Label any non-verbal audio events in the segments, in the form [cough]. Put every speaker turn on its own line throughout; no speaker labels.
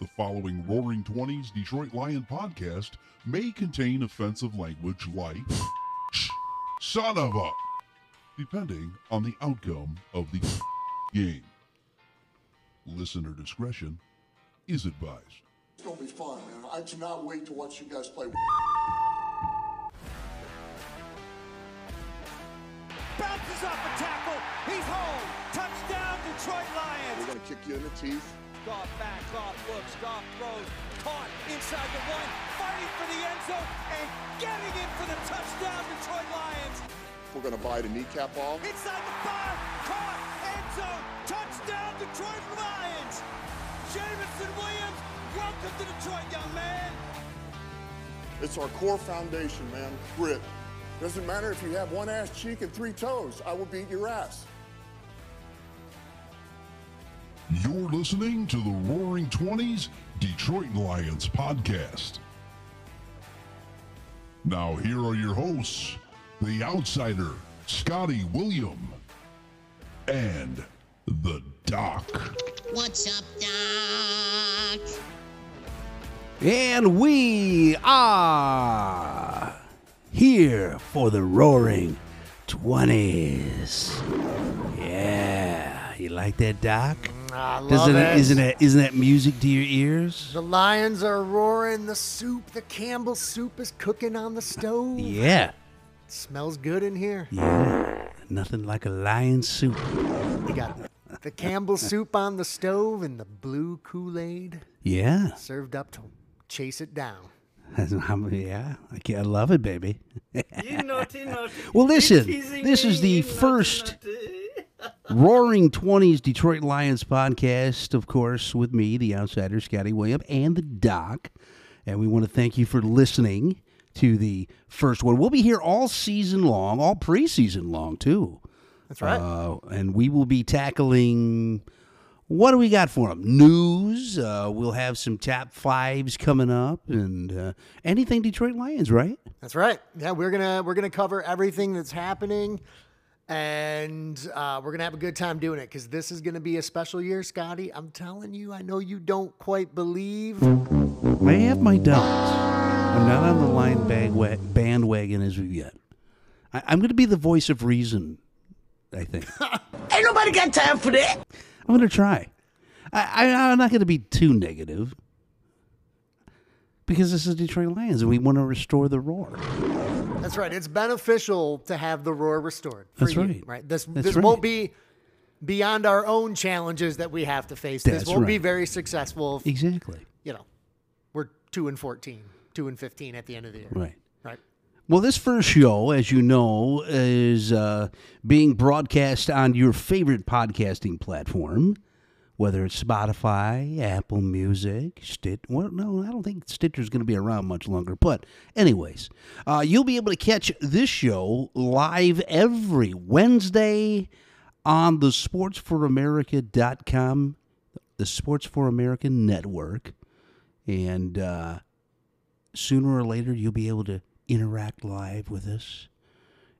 The following Roaring Twenties Detroit Lion podcast may contain offensive language like son of a, depending on the outcome of the game. Listener discretion is advised.
It's gonna be fun, man. I cannot wait to watch you guys play.
bounces off a tackle. He's home. Touchdown, Detroit Lions.
We're gonna kick you in the teeth.
Goff back, Goff looks, Goff throws. Caught inside the one, fighting for the end zone and getting in for the touchdown, Detroit Lions.
We're gonna buy the kneecap off.
Inside the five, caught, end zone, touchdown, Detroit Lions. Jameson Williams, welcome to Detroit, young man.
It's our core foundation, man. Grit. Doesn't matter if you have one ass cheek and three toes. I will beat your ass.
You're listening to the Roaring Twenties Detroit Lions podcast. Now, here are your hosts the outsider, Scotty William, and the Doc.
What's up, Doc?
And we are here for the roaring 20s. Yeah. You like that, Doc?
Mm, I love
Doesn't
it.
Isn't that, isn't that music to your ears?
The lions are roaring. The soup, the Campbell soup is cooking on the stove.
Yeah.
smells good in here.
Yeah. Nothing like a lion soup.
You got the Campbell soup on the stove and the blue Kool-Aid
Yeah.
served up to chase it down. [laughs]
yeah. I, can, I love it, baby.
You naughty, naughty. [laughs]
Well, listen, this is the
you naughty,
first
naughty.
Roaring Twenties Detroit Lions podcast, of course, with me, the outsider, Scotty William, and the Doc. And we want to thank you for listening to the first one. We'll be here all season long, all preseason long, too.
That's right.
Uh, and we will be tackling what do we got for them? News. Uh, we'll have some top fives coming up, and uh, anything Detroit Lions, right?
That's right. Yeah, we're gonna we're gonna cover everything that's happening, and uh, we're gonna have a good time doing it because this is gonna be a special year, Scotty. I'm telling you. I know you don't quite believe.
I have my doubts. I'm not on the line bagwa- bandwagon as of yet. I, I'm going to be the voice of reason. I think [laughs]
Ain't nobody got time for that.
I'm going to try. I, I, I'm not going to be too negative because this is Detroit Lions and we want to restore the roar.
That's right. It's beneficial to have the roar restored. For
That's
you,
right.
Right. This
That's
this
right.
won't be beyond our own challenges that we have to face. This won't be very successful. If,
Exactly.
you know, we're two and 14, two and 15 at the end of the year.
Right.
Right.
Well, this first show, as you know, is uh, being broadcast on your favorite podcasting platform, whether it's Spotify, Apple Music, Stitch. Well, no, I don't think Stitcher's going to be around much longer. But, anyways, uh, you'll be able to catch this show live every Wednesday on the sportsforamerica.com, the Sports for America network. And, uh, sooner or later you'll be able to interact live with us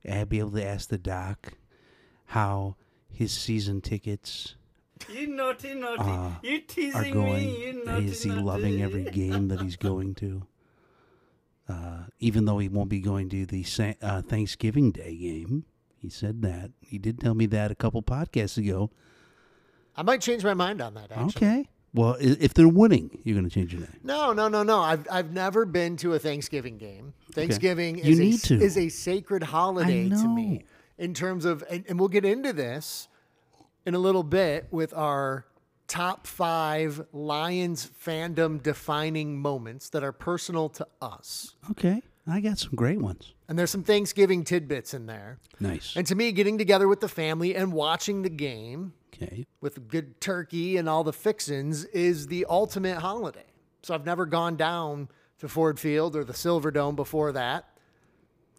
and be able to ask the doc how his season tickets
You naughty, naughty.
uh,
you
are
teasing
going.
me. You naughty,
Is he
naughty.
loving every game that he's going to? Uh, even though he won't be going to the uh, Thanksgiving Day game, he said that. He did tell me that a couple podcasts ago.
I might change my mind on that, actually.
Okay. Well, if they're winning, you're going to change your name.
No, no, no, no. I've I've never been to a Thanksgiving game. Thanksgiving
You
is a,
need to.
is a sacred holiday to me. In terms of, and, and we'll get into this in a little bit with our top five Lions fandom defining moments that are personal to us.
Okay. I got some great ones.
And there's some Thanksgiving tidbits in there.
Nice.
And to me, getting together with the family and watching the game
Okay.
with good turkey and all the fixins is the ultimate holiday. So I've never gone down to Ford Field or the Silver Dome before that.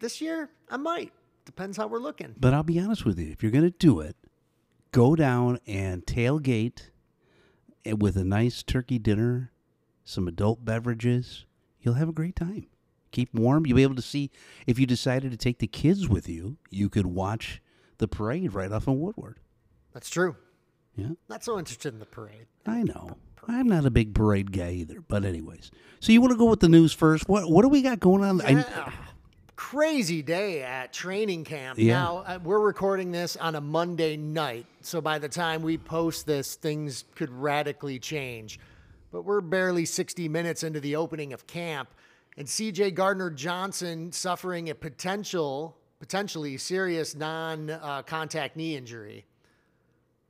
This year, I might. Depends how we're looking.
But I'll be honest with you, if you're going to do it, go down and tailgate with a nice turkey dinner, some adult beverages. You'll have a great time. Keep warm. You'll be able to see if you decided to take the kids with you, you could watch the parade right off of Woodward.
That's true.
Yeah,
Not so interested in the parade.
I know. I'm not a big parade guy either. But anyways, so you want to go with the news first? What What do we got going on? I-
Yeah. Crazy day at training camp.
Yeah.
Now, uh, we're recording this on a Monday night. So by the time we post this, things could radically change. But we're barely 60 minutes into the opening of camp. And CJ Gardner Johnson suffering a potential, potentially serious non uh, contact knee injury.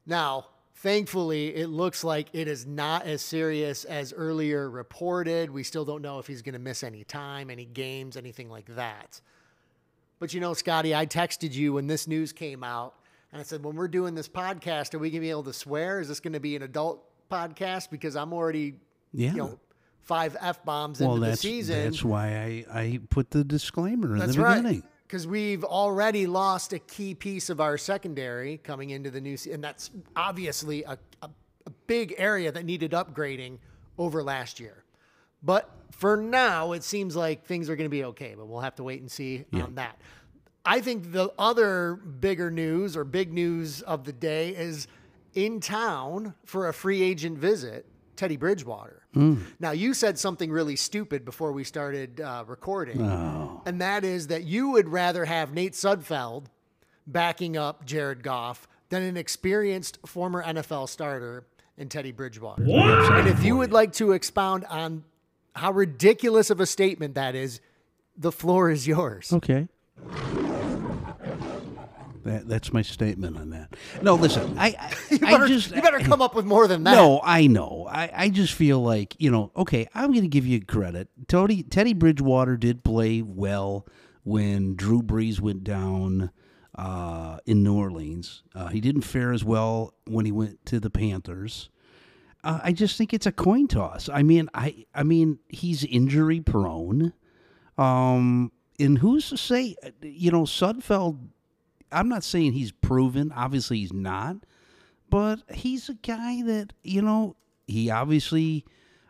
Now, thankfully, it looks like it is not as serious as earlier reported. We still don't know if he's going to miss any time, any games, anything like that. But you know, Scotty, I texted you when this news came out, and I said, when we're doing this podcast, are we going to be able to swear? Is this going to be an adult podcast? Because I'm already,
yeah.
you know, five f bombs
well,
into the season.
that's why I I put the disclaimer in
That's
the
right. Because we've already lost a key piece of our secondary coming into the new season. And that's obviously a, a, a big area that needed upgrading over last year. But for now, it seems like things are going to be okay, but we'll have to wait and see on that. I think the other bigger news or big news of the day is in town for a free agent visit, Teddy Bridgewater. Now, you said something really stupid before we started uh, recording, and that is that you would rather have Nate Sudfeld backing up Jared Goff than an experienced former NFL starter in Teddy Bridgewater. And if you would like to expound on how ridiculous of a statement that is, the floor is yours.
Okay. That, that's my statement on that. No, listen, I I, [laughs]
You
I
better,
just
you better come up with more than that.
No, I know. I, I just feel like, you know, okay, I'm going to give you credit. Teddy, Teddy Bridgewater did play well when Drew Brees went down uh, in New Orleans. Uh, he didn't fare as well when he went to the Panthers. Uh, I just think it's a coin toss. I mean, I I mean, he's injury prone. Um, and who's to say, you know, Sudfeld, I'm not saying he's proven. Obviously, he's not but he's a guy that you know he obviously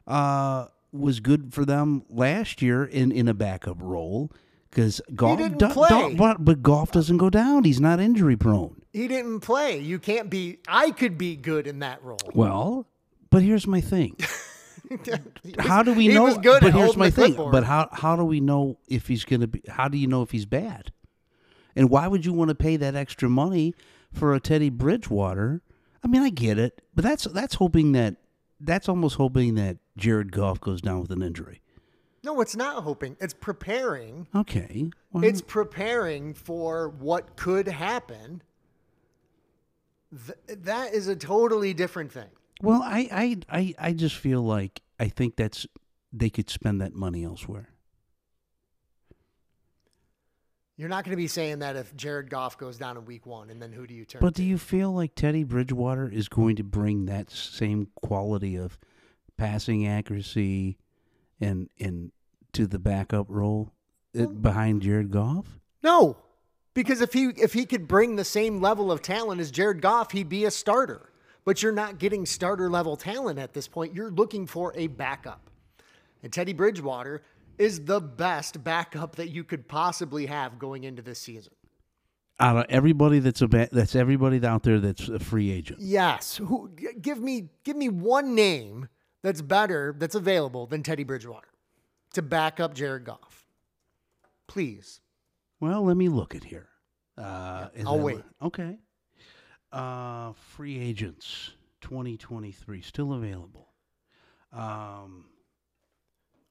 uh, was good for them last year in in a backup role because Goff He
didn't
do-
play.
do- but, but Goff doesn't go down. He's not injury prone.
He didn't play. You can't be. I could be good in that role.
Well, but here's my thing. [laughs] how do we
he
know?
was good
but here's my thing. But how how do we know if he's going to be? How do you know if he's bad? And why would you want to pay that extra money for a Teddy Bridgewater? I mean, I get it, but that's that's hoping that that's almost hoping that Jared Goff goes down with an injury.
No, it's not hoping. It's preparing.
Okay, well,
It's preparing for what could happen. Th- that is a totally different thing.
well, I, I I I just feel like I think that's they could spend that money elsewhere.
You're not going to be saying that if Jared Goff goes down in week one, and then who do you turn?
But
to?
do you feel like Teddy Bridgewater is going to bring that same quality of passing accuracy and and to the backup role uh, behind Jared Goff?
No, because if he if he could bring the same level of talent as Jared Goff, he'd be a starter. But you're not getting starter level talent at this point. You're looking for a backup. And Teddy Bridgewater is the best backup that you could possibly have going into this season.
Out of everybody that's a ba- that's everybody out there that's a free agent.
Yes. Who give me give me one name that's better that's available than Teddy Bridgewater to back up Jared Goff. Please.
Well, let me look at here. Uh, is
I'll wait.
okay. Uh, free agents 2023 still available. Um,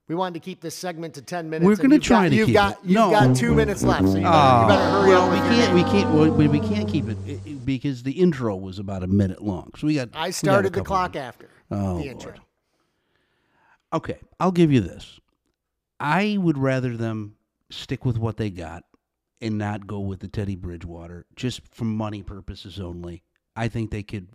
We wanted to keep this segment to 10 minutes.
We're gonna
you've
try
got,
to
you've
keep
got,
it.
You've
No.
got two minutes left, so you better,
Ah,
you better hurry
well,
up.
we can't. We can't. We, we can't keep it i- i- because the intro was about a minute long. So we got. got
started the clock after
Oh,
the intro.
Lord. Okay, I'll give you this. I would rather them stick with what they got and not go with the Teddy Bridgewater just for money purposes only. I think they could.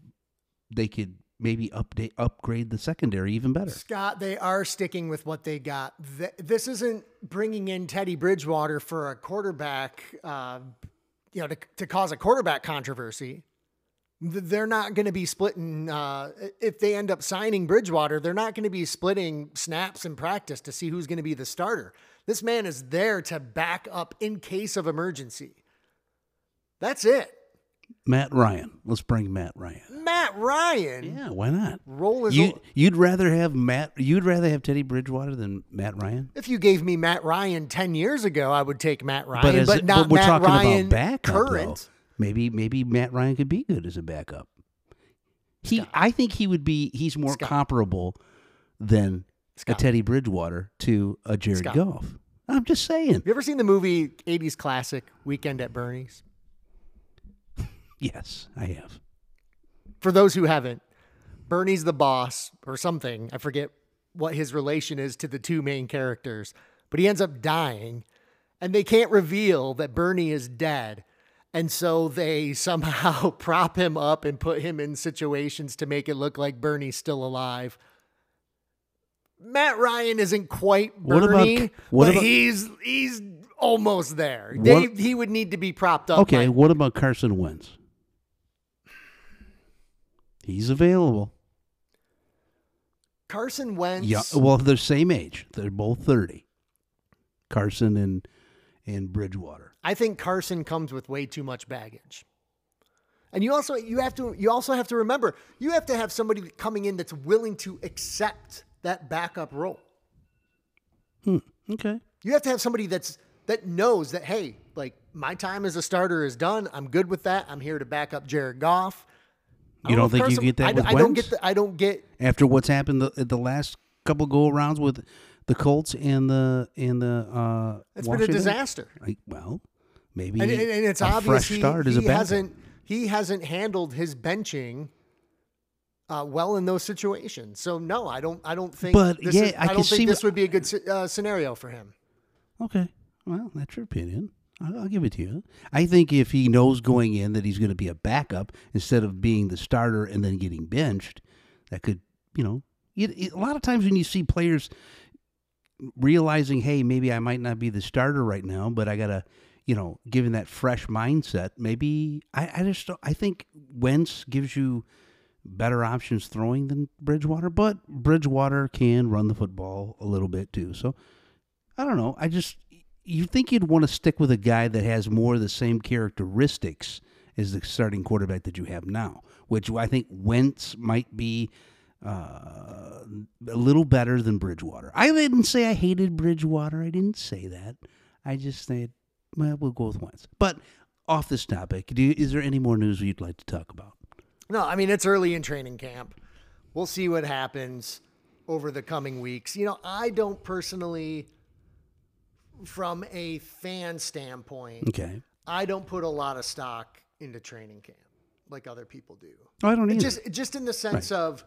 They could maybe update, upgrade the secondary even better.
Scott, they are sticking with what they got. Th- This isn't bringing in Teddy Bridgewater for a quarterback, uh, you know, to, to cause a quarterback controversy. They're not going to be splitting. Uh, if they end up signing Bridgewater, they're not going to be splitting snaps in practice to see who's going to be the starter. This man is there to back up in case of emergency. That's it.
Matt Ryan. Let's bring Matt Ryan.
Matt Ryan.
Yeah, why not?
Roll his
You
o-
you'd rather have Matt you'd rather have Teddy Bridgewater than Matt Ryan?
If you gave me Matt Ryan 10 years ago, I would take Matt Ryan, but,
as-
not
we're
Matt
talking
Ryan
about backup. though.
current.
Maybe maybe Matt Ryan could be good as a backup. He I think he would be he's more
Scott.
comparable than
Scott.
a Teddy Bridgewater to a Jared
Scott.
Goff. I'm just saying.
You ever seen the movie 80s classic Weekend at Bernie's?
Yes, I have.
For those who haven't, Bernie's the boss or something. I forget what his relation is to the two main characters, but he ends up dying and they can't reveal that Bernie is dead. And so they [laughs] somehow [laughs] prop him up and put him in situations to make it look like Bernie's still alive. Matt Ryan isn't quite
What about-
Bernie,
what
but
about-
he's he's almost there.
What-
They, he would need to be propped up.
Okay,
by-
what about Carson Wentz? He's available.
Carson Wentz.
Yeah, well, they're same age. They're both 30. Carson and and Bridgewater.
I think Carson comes with way too much baggage. And you also you have to you also have to remember you have to have somebody coming in that's willing to accept that backup role.
Hmm. Okay.
You have to have somebody that's that knows that hey, like my time as a starter is done. I'm good with that. I'm here to back up Jared Goff. I
You don't think you get that
I,
with
I don't get the, I don't get
After what's happened the, the last couple go rounds with the Colts and the and the uh
it's been a disaster.
Like, well, maybe
And, and, and it's
a
obvious
fresh
he,
start
he
a
hasn't he hasn't handled his benching uh, well in those situations. So no, I don't I don't think.
But,
this
yeah,
is,
I
I, don't
see
think this would be a good uh, scenario for him.
Okay. Well, that's your opinion. I'll, give it to you. I think if he knows going in that he's going to be a backup instead of being the starter and then getting benched, that could, you know, it, it- a lot of times when you see players realizing, hey, maybe I might not be the starter right now, but I got to, you know, given that fresh mindset, maybe I, I just, I think Wentz gives you better options throwing than Bridgewater, but Bridgewater can run the football a little bit too. So I don't know. I just you think you'd want to stick with a guy that has more of the same characteristics as the starting quarterback that you have now, which I think Wentz might be uh, a little better than Bridgewater. I didn't say I hated Bridgewater. I didn't say that. I just said, well, we'll go with Wentz. But off this topic, you, is there any more news you'd like to talk about?
No, I mean it's early in training camp. We'll see what happens over the coming weeks. You know, I don't personally, from a fan standpoint,
Okay.
I don't put a lot of stock into training camp like other people do.
Oh, I don't
It
either.
just just in the sense of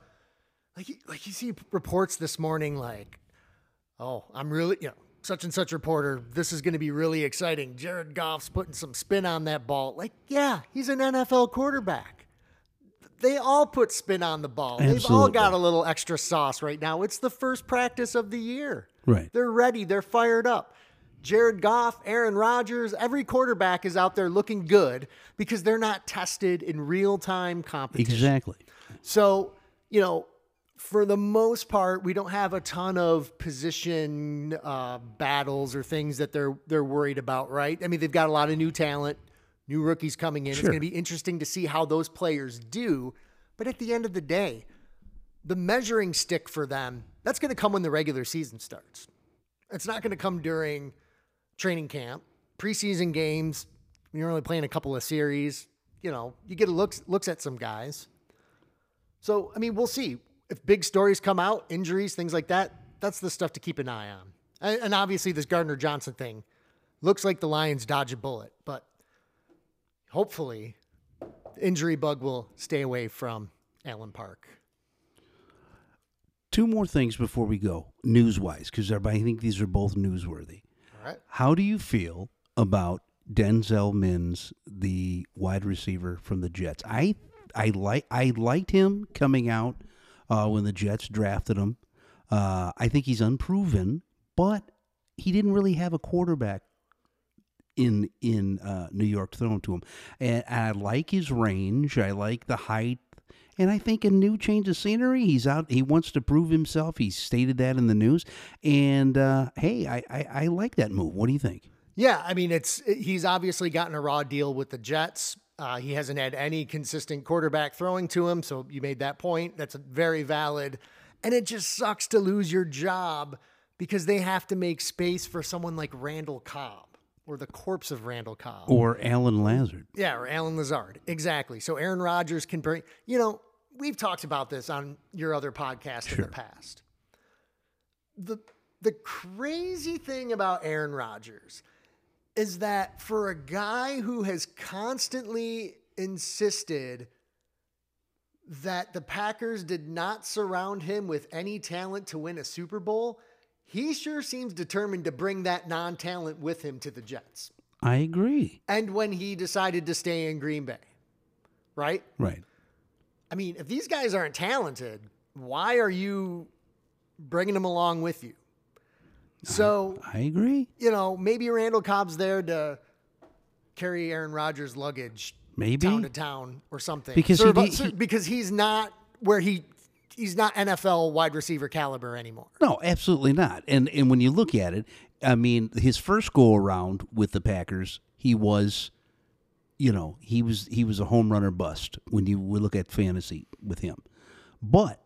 like you- like you see reports this morning like oh i'm really you know such and such reporter this is going to be really exciting. Jared goff's putting some spin on that ball. Like yeah he's an nfl quarterback. They all put spin on the ball. They've all got a little extra sauce right now. It's the first practice of the year.
Right.
they're ready. They're fired up Jared Goff, Aaron Rodgers, every quarterback is out there looking good because they're not tested in real time competition.
Exactly.
So, you know, for the most part, we don't have a ton of position uh, battles or things that they're they're worried about, right? I mean, they've got a lot of new talent, new rookies coming in. It's going to be interesting to see how those players do. But at the end of the day, the measuring stick for them that's going to come when the regular season starts. It's not going to come during training camp, preseason games. You're only playing a couple of series. You know, you get a looks looks at some guys. So, I mean, we'll see. If big stories come out, injuries, things like that, that's the stuff to keep an eye on. And, obviously, this Gardner Johnson thing looks like the Lions dodge a bullet, but hopefully, the injury bug will stay away from Allen Park.
Two more things before we go, news wise, because I think these are both newsworthy. How do you feel about Denzel Mims, the wide receiver from the Jets? I I like I liked him coming out uh, when the Jets drafted him. Uh, I think he's unproven, but he didn't really have a quarterback in in uh, New York thrown to him, and I like his range. I like the height. And I think a new change of scenery. He's out. He wants to prove himself. He stated that in the news. And uh, hey, I, I, I like that move. What do you think?
Yeah, I mean, it's he's obviously gotten a raw deal with the Jets. Uh, he hasn't had any consistent quarterback throwing to him, so you made that point. That's very valid. And it just sucks to lose your job because they have to make space for someone like Randall Cobb or the corpse of Randall Cobb.
Or Allen Lazard.
Yeah, or Allen Lazard. Exactly. So Aaron Rodgers can bring, you know, we've talked about this on your other podcast in the past. The the crazy thing about Aaron Rodgers is that for a guy who has constantly insisted that the Packers did not surround him with any talent to win a Super Bowl, he sure seems determined to bring that non-talent with him to the Jets
I agree.
and when he decided to stay in Green Bay, right?
Right.
I mean, if these guys aren't talented, why are you bringing them along with you? So,
I agree.
you know, maybe Randall Cobb's there to carry Aaron Rodgers' luggage
Maybe.
town to town or something.
Because he-
because he's not where he he's not NFL wide receiver caliber anymore.
No, absolutely not. And and when you look at it, I mean, his first go around with the Packers, he was, you know, he was he was a home runner bust when you would look at fantasy with him. But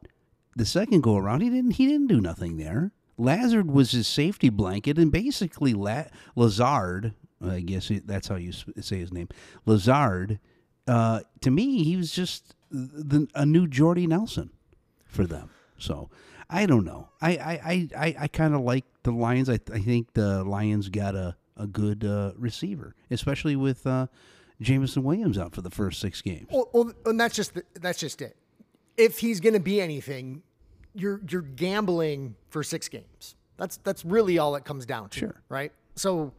the second go around, he didn't he didn't do nothing there. Lazard was his safety blanket, and basically La- Lazard, I guess that's how you say his name, Lazard. Uh, to me, he was just the, a new Jordy Nelson for them. So I don't know. I I I, I, I kind of like the Lions. I, I think the Lions got a a good uh, receiver, especially with uh, Jameson Williams out for the first six games.
Well, well and that's just the, that's just it. If he's going to be anything, you're you're gambling for six games. That's that's really all it comes down to,
Sure.
right? So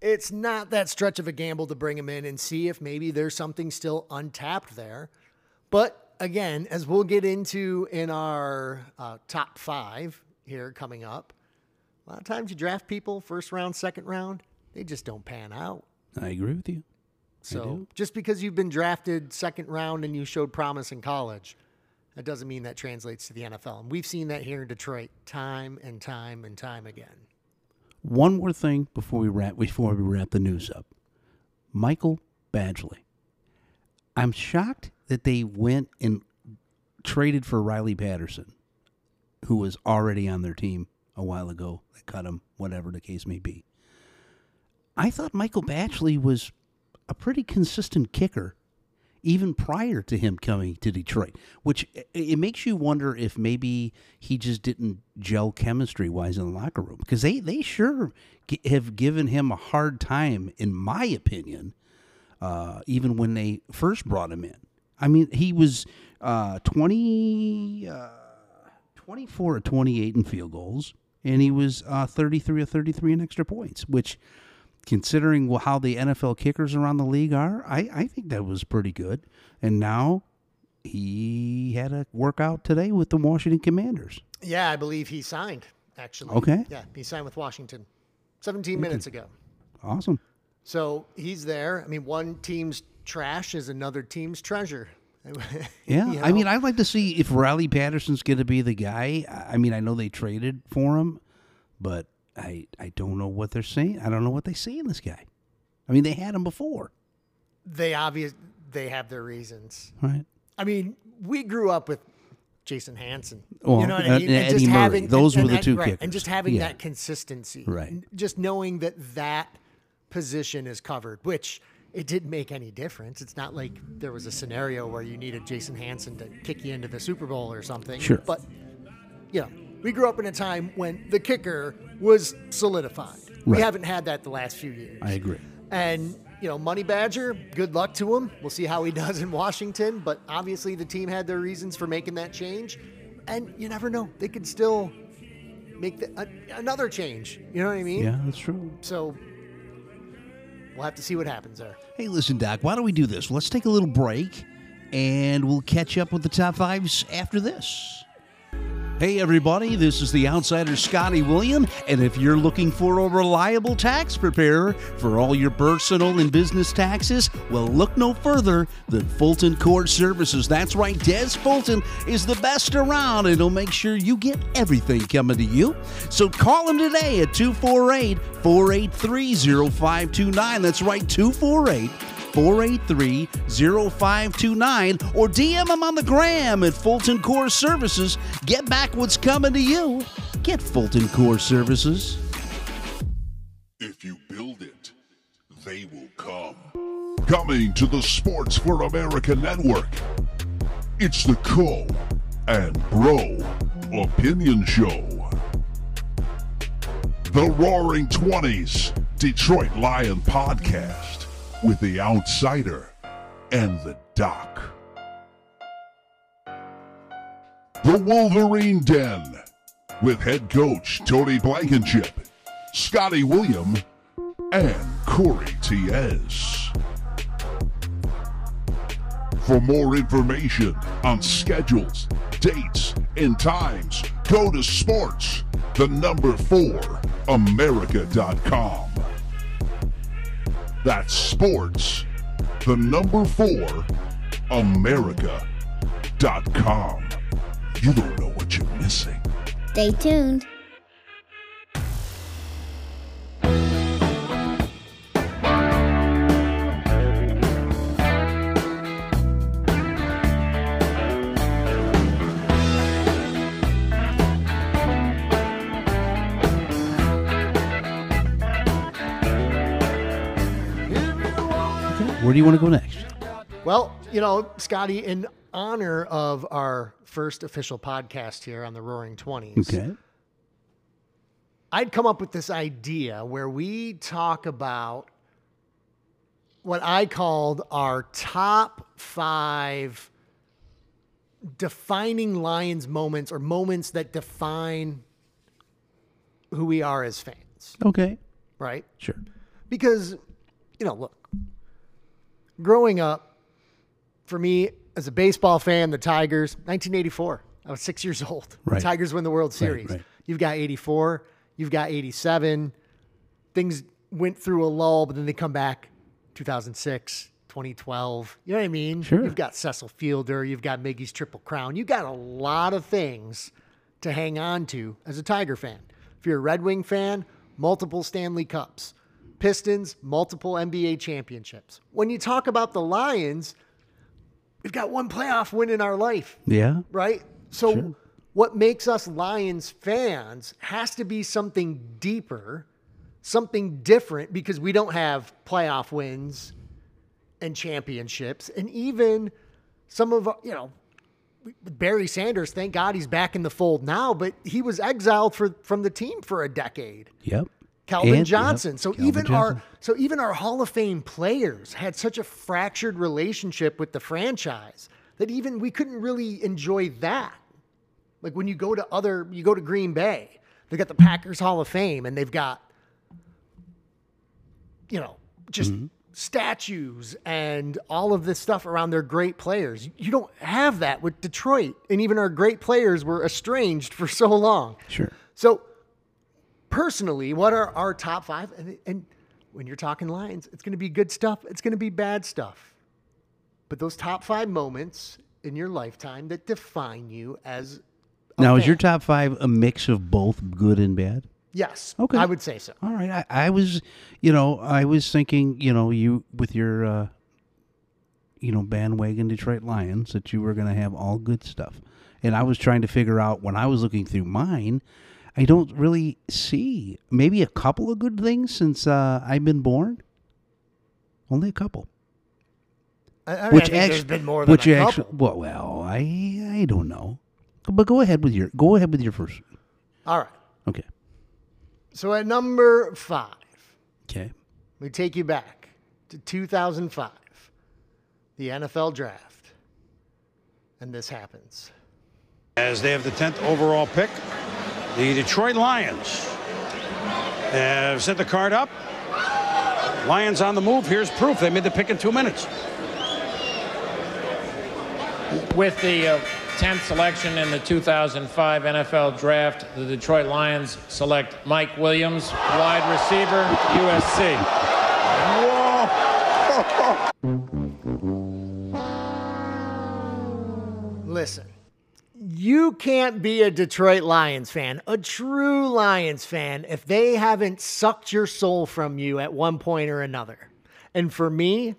it's not that stretch of a gamble to bring him in and see if maybe there's something still untapped there. But again, as we'll get into in our uh, top five here coming up, a lot of times you draft people first round, second round, they just don't pan out.
I agree with you.
So just because you've been drafted second round and you showed promise in college, that doesn't mean that translates to the NFL. And we've seen that here in Detroit time and time and time again.
One more thing before we wrap before we wrap the news up. Michael Badgley. I'm shocked that they went and traded for Riley Patterson, who was already on their team a while ago. They cut him, whatever the case may be. I thought Michael Badgley was a pretty consistent kicker even prior to him coming to Detroit, which it makes you wonder if maybe he just didn't gel chemistry wise in the locker room because they they sure have given him a hard time, in my opinion, uh, even when they first brought him in. I mean, he was uh, 20, uh, 24 or 28 in field goals, and he was uh, 33 or 33 in extra points, which, considering how the NFL kickers around the league are, I, I think that was pretty good. And now he had a workout today with the Washington Commanders.
Yeah, I believe he signed, actually.
Okay.
Yeah, he signed with Washington 17 minutes ago.
Awesome.
So he's there. I mean, one team's trash is another team's treasure. [laughs]
Yeah,
You
I mean. I'd like to see if Riley Patterson's going to be the guy. I mean, I know they traded for him, but I I don't know what they're saying. I don't know what they see in this guy. I mean, they had him before,
they obvious they have their reasons.
right?
I mean, we grew up with Jason Hansen.
Well,
you know what
and-
I uh, mean?
and Eddie Murray. Those were the
that-
two
right,
kickers.
And just having
Yeah.
that consistency.
Right.
Just knowing that that position is covered, which it didn't make any difference. It's not like there was a scenario where you needed Jason Hansen to kick you into the Super Bowl or something.
Sure.
But, you know, we grew up in a time when the kicker was solidified. We haven't had that the last few years.
I agree.
And, you know, Money Badger, good luck to him. We'll see how he [laughs] does in Washington. But obviously, the team had their reasons for making that change. And you never know. They could still make the, a, another change. You know what I mean?
Yeah, that's true.
So we'll have to see what happens there.
Hey, listen, Doc. Why don't we do this? Let's take a little break, and we'll catch up with the top fives after this. Hey, everybody, this is the outsider Scotty William, and if you're looking for a reliable tax preparer for all your personal and business taxes, well, look no further than Fulton Court Services. That's right, Des Fulton is the best around, and he'll make sure you get everything coming to you. So call him today at 248 483 0529. That's right, 248 483 0529 or DM them on the gram at Fulton Core Services. Get back what's coming to you. Get Fulton Core Services.
If you build it, they will come. Coming to the Sports for America Network. It's the Co and Bro Opinion Show. The Roaring Twenties Detroit Lion Podcast with the Outsider and the Doc. The Wolverine Den with head coach Tony Blankenship, Scotty William, and Corey T.S. For more information on schedules, dates, and times, go to sports, the number four, America.com. That's sports, the number four, America.com. You don't know what you're missing.
Stay tuned.
Where do you want to go next?
Well, you know, Scotty, in honor of our first official podcast here on the Roaring Twenties,
Okay.
I'd come up with this idea where we talk about what I called our top five defining Lions moments or moments that define who we are as fans,
Okay.
right?
Sure.
Because, you know, look, growing up, for me as a baseball fan, the Tigers, 1984, I was six years old. The
Right.
Tigers win the World Series.
right.
You've got 84, you've got 87. Things went through a lull, but then they come back 2006, 2012. You know what I mean?
Sure.
You've got Cecil Fielder, you've got Miggy's Triple Crown. You've got a lot of things to hang on to as a Tiger fan. If you're a Red Wing fan, multiple Stanley Cups. Pistons, multiple NBA championships. When you talk about the Lions, we've got one playoff win in our life
Yeah.
right? So what makes us Lions fans has to be something deeper, something different because we don't have playoff wins and championships and even some of you know Barry Sanders, thank God he's back in the fold now, but he was exiled for from the team for a decade.
Yep.
Calvin
And-
Johnson.
yep,
So
Calvin
even our so even our Hall of Fame players had such a fractured relationship with the franchise that even we couldn't really enjoy that. Like when you go to other you go to Green Bay, they got the Packers Hall of Fame and they've got you know, just
Mm-hmm.
statues and all of this stuff around their great players. You don't have that with Detroit. And even our great players were estranged for so long.
Sure.
So, personally, what are our top five? And, and when you're talking Lions, it's going to be good stuff, it's going to be bad stuff. But those top five moments in your lifetime that define you as a
Now, is your top five a mix of both good and bad?
Yes.
Okay.
I would say so.
All right. I, I was, you know, I was thinking, you know, you with your, uh, you know, bandwagon Detroit Lions that you were going to have all good stuff. And I was trying to figure out when I was looking through mine, I don't really see maybe a couple of good things since uh, I've been born. Only a couple.
I, I,
which
I
actually,
there's been more than
which
a
actually,
couple.
well, well, I I don't know, but go ahead with your go ahead with your first.
All right.
Okay.
So at number five,
Okay.
we take you back to 2005, the NFL draft, and this happens.
As they have the 10th overall pick, the Detroit Lions have set the card up. Lions on the move. Here's proof. They made the pick in two minutes.
With the uh, 10th selection in the 2005 NFL Draft, the Detroit Lions select Mike Williams, wide receiver, USC. Whoa. [laughs]
Listen, you can't be a Detroit Lions fan, a true Lions fan, if they haven't sucked your soul from you at one point or another. And for me,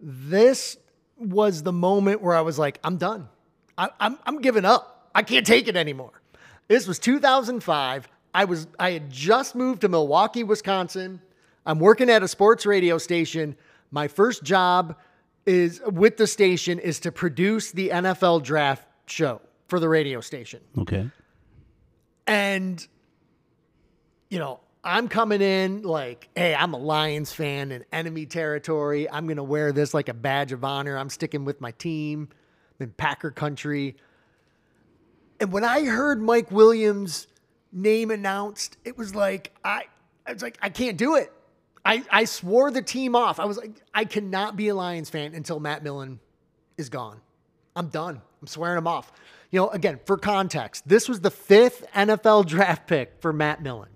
this was the moment where I was like, I'm done. I, I'm, I'm giving up. I can't take it anymore. This was 2005. I was I had just moved to Milwaukee, Wisconsin. I'm working at a sports radio station. My first job is with the station is to produce the NFL draft show for the radio station.
Okay.
And, you know, I'm coming in like, hey, I'm a Lions fan in enemy territory. I'm going to wear this like a badge of honor. I'm sticking with my team I'm in Packer country. And when I heard Mike Williams' name announced, it was like, I, I was like, I can't do it. I, I swore the team off. I was like, I cannot be a Lions fan until Matt Millen is gone. I'm done. I'm swearing him off. You know, again, for context, this was the fifth NFL draft pick for Matt Millen.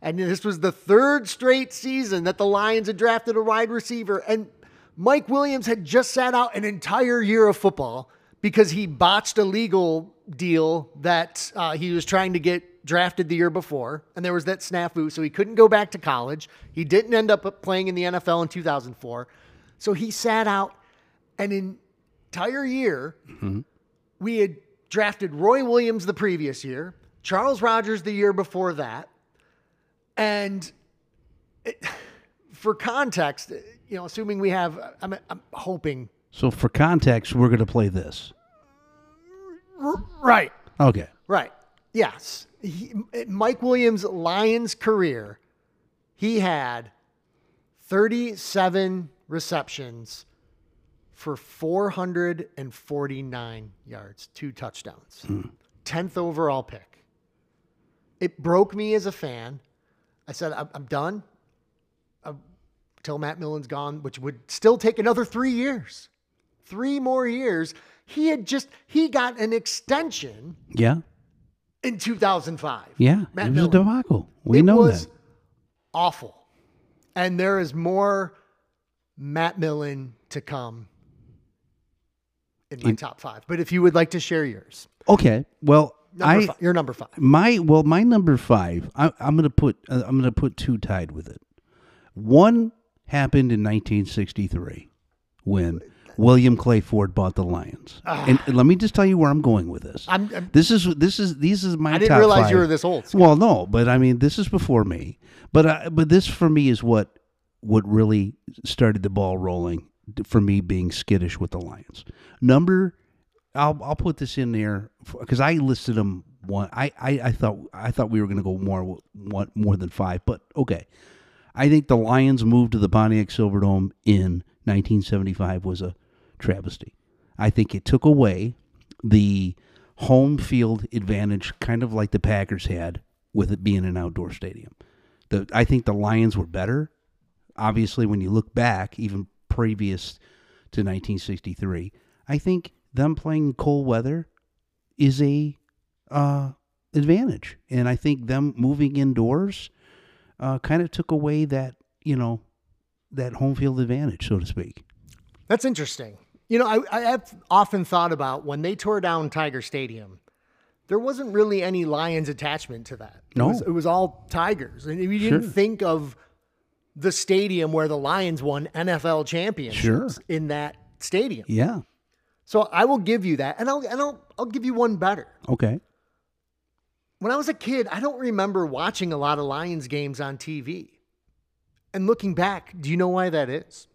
And this was the third straight season that the Lions had drafted a wide receiver. And Mike Williams had just sat out an entire year of football because he botched a legal deal that uh, he was trying to get drafted the year before. And there was that snafu. So he couldn't go back to college. He didn't end up playing in the NFL in 2004. So he sat out an entire year. We had drafted Roy Williams the previous year, Charles Rogers the year before that. And it, [sighs] for context, you know, assuming we have, I'm, I'm hoping.
So for context, we're going to play this.
Right.
Okay.
Right. Yes. He, Mike Williams' Lions career, he had 37 receptions for 449 yards, two touchdowns, hmm. 10th overall pick. It broke me as a fan. I said, I'm, I'm done until Matt Millen's gone, which would still take another three years. Three more years. He had just, he got an extension
Yeah.
in 2005.
Yeah.
Matt
it was
Millen.
a debacle. We
it
know
was
that.
awful. And there is more Matt Millen to come in my
In-
top five. But if you would like to share yours,
Okay. Well,
number
I
fi- you're number five.
my well my number five. I, I'm gonna put uh, I'm gonna put two tied with it. One happened in 1963 when William Clay Ford bought the Lions. And, and let me just tell you where I'm going with this.
I'm- I'm-
this is this is these is my.
I didn't realize you were this old.
Well, no, but I mean, this is before me. But uh, but this for me is what what really started the ball rolling for me being skittish with the Lions. Number, I'll I'll put this in there because I listed them one. I, I I thought I thought we were going to go more one more than five, but okay. I think the Lions move to the Pontiac Silverdome in 1975 was a travesty. I think it took away the home field advantage, kind of like the Packers had with it being an outdoor stadium. The I think the Lions were better. Obviously, when you look back, even previous to 1963, I think them playing cold weather is a uh, advantage, and I think them moving indoors uh, kind of took away that you know that home field advantage, so to speak.
That's interesting. You know, I, I have often thought about when they tore down Tiger Stadium, there wasn't really any Lions attachment to that.
No.
It was, it was all Tigers. And we didn't
Sure.
think of the stadium where the Lions won NFL championships
Sure.
in that stadium.
Yeah.
So I will give you that. And I'll, and I'll, I'll give you one better.
Okay.
When I was a kid, I don't remember watching a lot of Lions games on TV. And looking back, do you know why that is?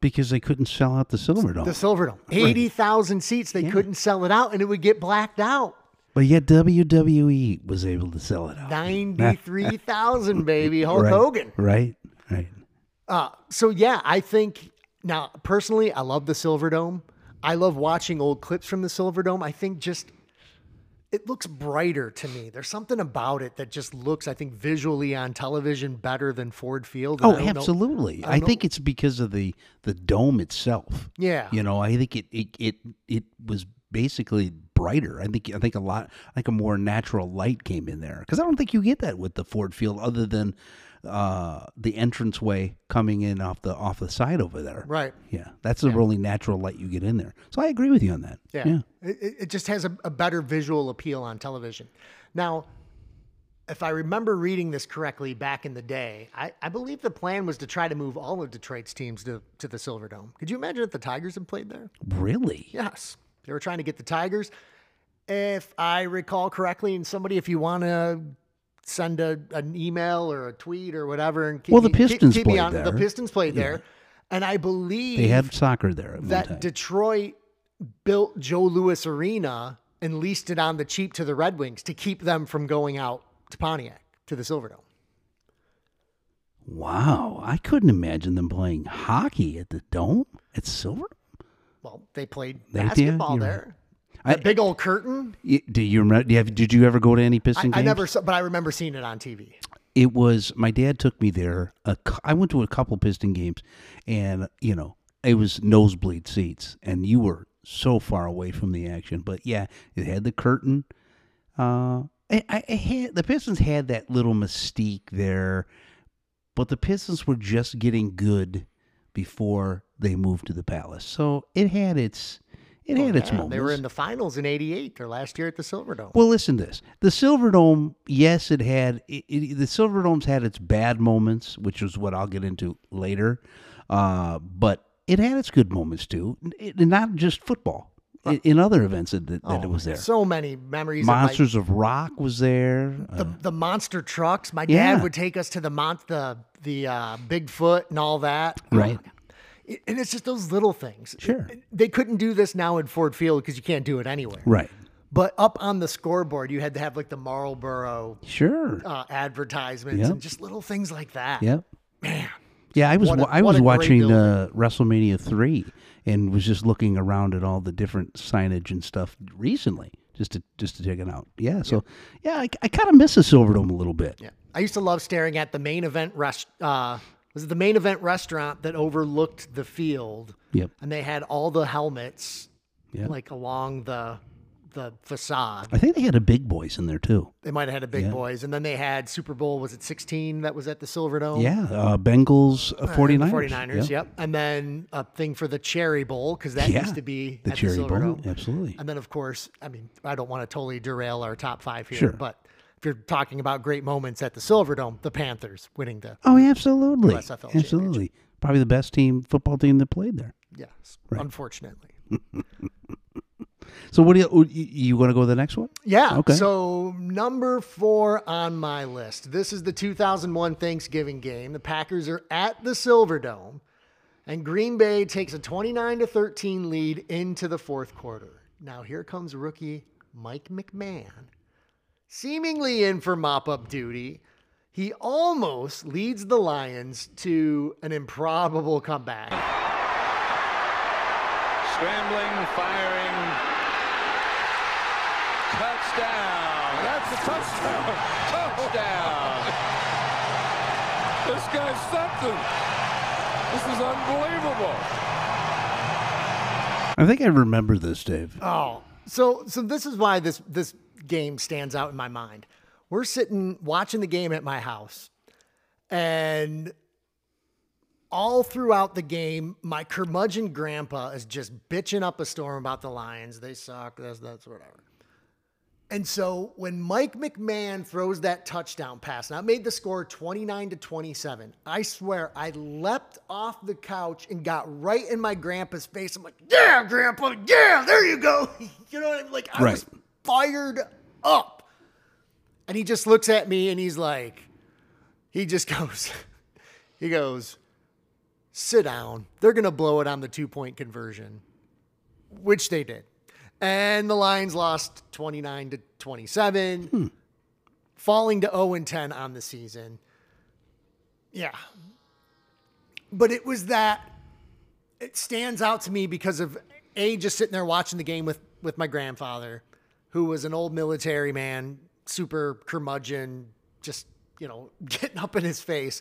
Because they couldn't sell out the Silverdome.
The Silverdome. 80,000 seats. They
Yeah.
couldn't sell it out and it would get blacked out.
But yet WWE was able to sell it out.
93,000, [laughs] baby. Hulk
right,
Hogan.
Right. Right.
Uh, so, yeah, I think now, personally, I love the Silverdome. I love watching old clips from the Silverdome. I think just it looks brighter to me. There's something about it that just looks, I think, visually on television better than Ford Field. And
Oh,
I don't know-
absolutely.
I
I, think it's because of the the dome itself.
Yeah.
You know, I think it it it, it was basically brighter. I think I think a lot like a more natural light came in there because I don't think you get that with the Ford Field other than uh the entranceway coming in off the off the side over there.
Right.
Yeah, that's the really natural light you get in there. So I agree with you on that.
Yeah. It, it- it just has a, a better visual appeal on television. Now, if I remember reading this correctly back in the day, I, I believe the plan was to try to move all of Detroit's teams to, to the Silverdome. Could you imagine if the Tigers had played there?
Really?
Yes. They were trying to get the Tigers. If I recall correctly, and somebody, if you want to send a, an email or a tweet or whatever, and keep
Well, the
keep-
Pistons
keep me
played
on, the. Pistons played
Yeah.
there, and I believe
They had soccer there at
that
time.
Detroit built Joe Louis Arena and leased it on the cheap to the Red Wings to keep them from going out to Pontiac to the Silverdome.
wow, I couldn't imagine them playing hockey at the dome at Silver.
Well, they played
They did,
basketball
you're
there.
I-
big old curtain.
Do you remember? Do you have, did you ever go to any Piston
I
games?
I never saw, but I remember seeing it on TV.
it was my dad took me there. A, I went to a couple Piston games, and you know it was nosebleed seats, and you were so far away from the action. But yeah, it had the curtain. Uh, I, I it had the Pistons had that little mystique there, but the Pistons were just getting good before they moved to the Palace, so it had its it had its
Oh, Yeah,
moments.
They were in the finals in '88 or last year at the Silverdome.
Well, listen to this. The Silverdome, yes, it had it, it, the Silverdome's had its bad moments, which is what I'll get into later. Uh, but it had its good moments too, It- not just football. In, in other events that, that
Oh,
it was there.
So many memories. of my-
Monsters of Rock was there.
the,
Uh,
the monster trucks. My dad
Yeah.
would take us to the mon- the the uh, Bigfoot and all that. Oh,
Right.
And it's just those little things.
Sure.
They couldn't do this now in Ford Field because you can't do it anywhere.
right.
But up on the scoreboard, you had to have like the Marlboro
Sure.
uh, advertisements
Yep.
and just little things like that.
Yep. Man. Yeah, I was
a-
I was watching uh, WrestleMania three and was just looking around at all the different signage and stuff recently, just to just to check it out. Yeah, so yeah, I, I kind of miss the Silverdome a little bit.
Yeah. I used to love staring at the main event rest. Uh, was it the main event restaurant that overlooked the field?
Yep.
And they had all the helmets,
Yep.
like along the the facade.
I think they had a big boys in there too.
They might have had a big
Yeah.
boys, and then they had Super Bowl. Was it 16 that was at the Silverdome?
Yeah, uh, Bengals, uh,
Uh,
49ers.
49ers,
yeah.
yep. And then a thing for the Cherry Bowl because that
Yeah,
used to be
the
at
Cherry
the
Bowl, absolutely.
And then of course, I mean, I don't want to totally derail our top five here,
Sure.
but if you're talking about great moments at the Silverdome, the Panthers winning the
Oh, yeah, absolutely,
USFL
absolutely. Probably the best team football team that played there.
yes,
Right.
unfortunately. [laughs]
So what do you oh, you, you want to go to the next one?
Yeah.
Okay.
So number four on my list. This is the 2001 Thanksgiving game. The Packers are at the Silverdome, and Green Bay takes a 29 to 13 lead into the fourth quarter. Now here comes rookie Mike McMahon, seemingly in for mop-up duty. He almost leads the Lions to an improbable comeback.
Scrambling, firing. Touchdown. That's a touchdown. touchdown. This guy's something. This is unbelievable.
I think I remember this, Dave.
Oh, so so this is why this this game stands out in my mind. We're sitting watching the game at my house, and all throughout the game, my curmudgeon grandpa is just bitching up a storm about the Lions. They suck. That's that's whatever. And so when Mike McMahon throws that touchdown pass, now it made the score 29 to 27. I swear I leapt off the couch and got right in my grandpa's face. I'm like, yeah, grandpa, yeah, there you go. [laughs] you know what I mean? Like I was
Right.
Fired up. And he just looks at me and he's like, he just [laughs] goes, he goes, sit down. They're going to blow it on the two point conversion, which they did. And the Lions lost 29 to 27, hmm. falling to 0 and 10 on the season. Yeah. But it was that it stands out to me because of A, just sitting there watching the game with, with my grandfather, who was an old military man, super curmudgeon, just, you know, [laughs] getting up in his face.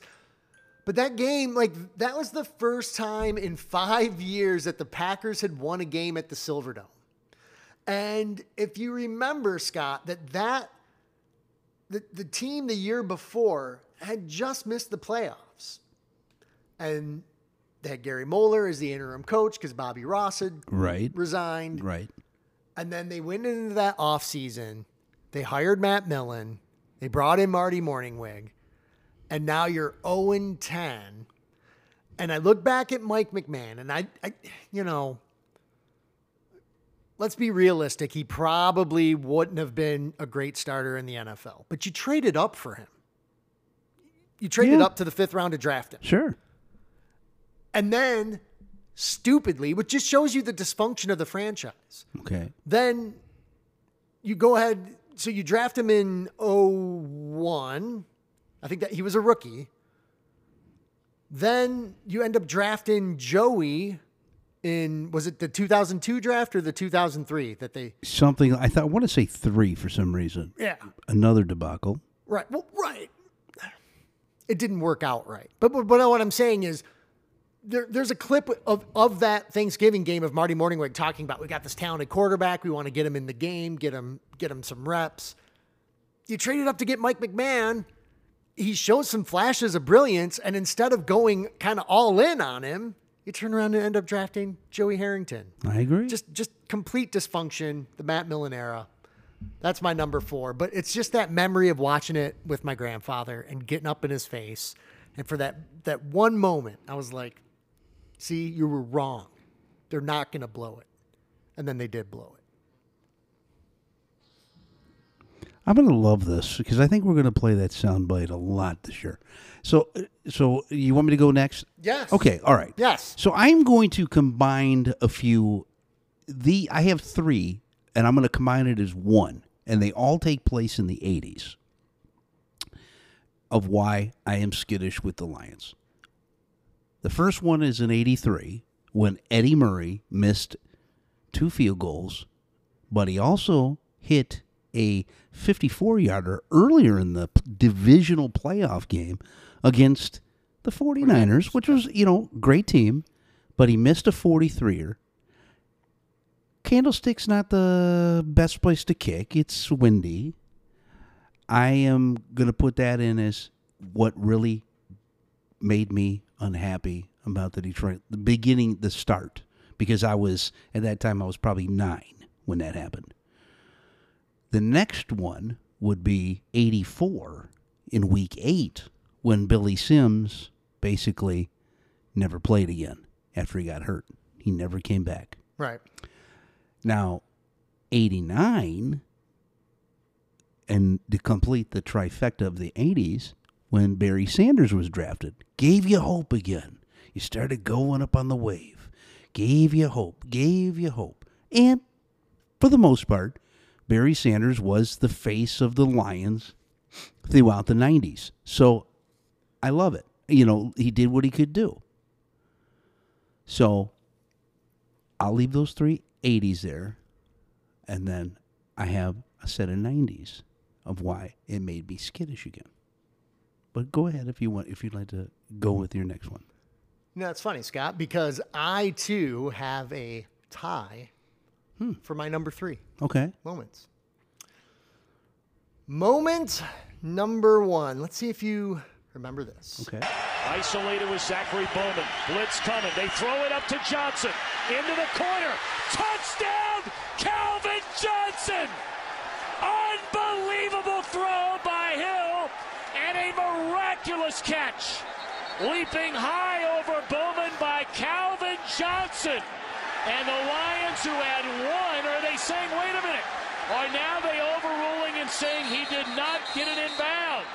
But that game, like, that was the first time in five years that the Packers had won a game at the Silverdome. And if you remember, Scott, that that the, the team the year before had just missed the playoffs. And they had Gary Moeller as the interim coach because Bobby Ross had
Right.
resigned.
Right.
And then they went into that offseason. They hired Matt Millen They brought in Marty Mornhinweg, and now you're 0 10. And I look back at Mike McMahon, and I, I, you know, let's be realistic. He probably wouldn't have been a great starter in the NFL, but you traded up for him. You traded
Yeah.
up to the fifth round to draft him.
Sure.
And then, stupidly, which just shows you the dysfunction of the franchise,
Okay.
then you go ahead. So you draft him in 01. I think that he was a rookie. Then you end up drafting Joey in, was it the 2002 draft or the 2003 that they,
Something I thought I want to say three for some reason.
yeah.
Another debacle.
Right. Well, right. It didn't work out right. But, but, but what I'm saying is there, there's a clip of, of that Thanksgiving game of Marty Mornhinweg talking about we got this talented quarterback. We want to get him in the game, get him get him some reps. You traded up to get Mike McMahon. He shows some flashes of brilliance, and instead of going kind of all in on him, you turn around and end up drafting Joey Harrington.
I agree.
Just just complete dysfunction, the Matt Millen era. That's my number four. But it's just that memory of watching it with my grandfather and getting up in his face. And for that that one moment, I was like, see, you were wrong. They're not gonna blow it. And then they did blow it.
I'm gonna love this because I think we're gonna play that soundbite a lot this year. So, uh, so you want me to go next?
Yes.
Okay. All right.
Yes.
So I'm going to combine a few. The I have three, and I'm going to combine it as one, and they all take place in the '80s. Of why I am skittish with the Lions. The first one is in '83 when Eddie Murray missed two field goals, but he also hit a 54 yarder earlier in the divisional playoff game against the 49ers, which was, you know, great team, but he missed a 43er. Candlestick's not the best place to kick. It's windy. I am going to put that in as what really made me unhappy about the Detroit, the beginning, the start, because I was, at that time, I was probably nine when that happened. The next one would be 84 in week eight when Billy Sims basically never played again after he got hurt. He never came back.
Right.
Now, 89, and to complete the trifecta of the 80s, when Barry Sanders was drafted, gave you hope again. You started going up on the wave, gave you hope, gave you hope. And for the most part, Barry Sanders was the face of the Lions throughout the 90s. So I love it. You know, he did what he could do. So I'll leave those three 80s there, and then I have a set of 90s of why it made me skittish again. But go ahead if you want, if you'd like to go mm-hmm. with your next one.
No, it's funny, Scott, because I too have a tie hmm. for my number three
Okay.
moments. Moment number one. Let's see if you remember this.
Okay.
Isolated with Zackary Bowman. Blitz coming. They throw it up to Johnson. Into the corner. Touchdown, Calvin Johnson. Unbelievable throw by Hill and a miraculous catch. Leaping high over Bowman by Calvin Johnson. And the Lions, who had one, are they saying, wait a minute, are now they overruling and saying he did not get it in bounds?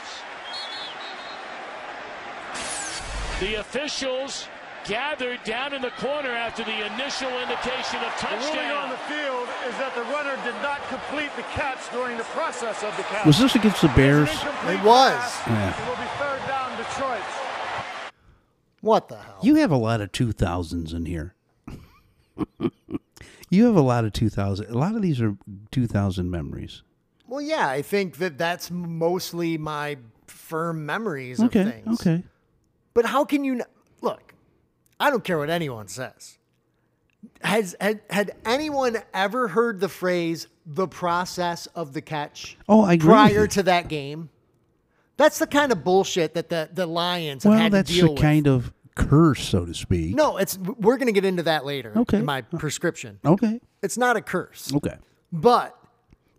The officials gathered down in the corner after the initial indication of touchdown.
The ruling on the field is that the runner did not complete the catch during the process of the catch.
Was this against the Bears?
It was.
Yeah.
It will be third down Detroit.
What the hell?
You have a lot of 2000s in here. [laughs] you have a lot of 2000. A lot of these are 2000 memories.
Well, yeah, I think that that's mostly my firm memories
Okay.
of things.
Okay.
But how can you n- look? I don't care what anyone says. Has had, had anyone ever heard the phrase "the process of the catch"?
Oh, I agree
Prior to that game, that's the kind of bullshit that the the Lions have
Well,
had
that's
to deal
a
with.
kind of curse, so to speak.
no, it's we're going to get into that later.
Okay.
in my uh, prescription.
Okay.
It's not a curse,
Okay.
but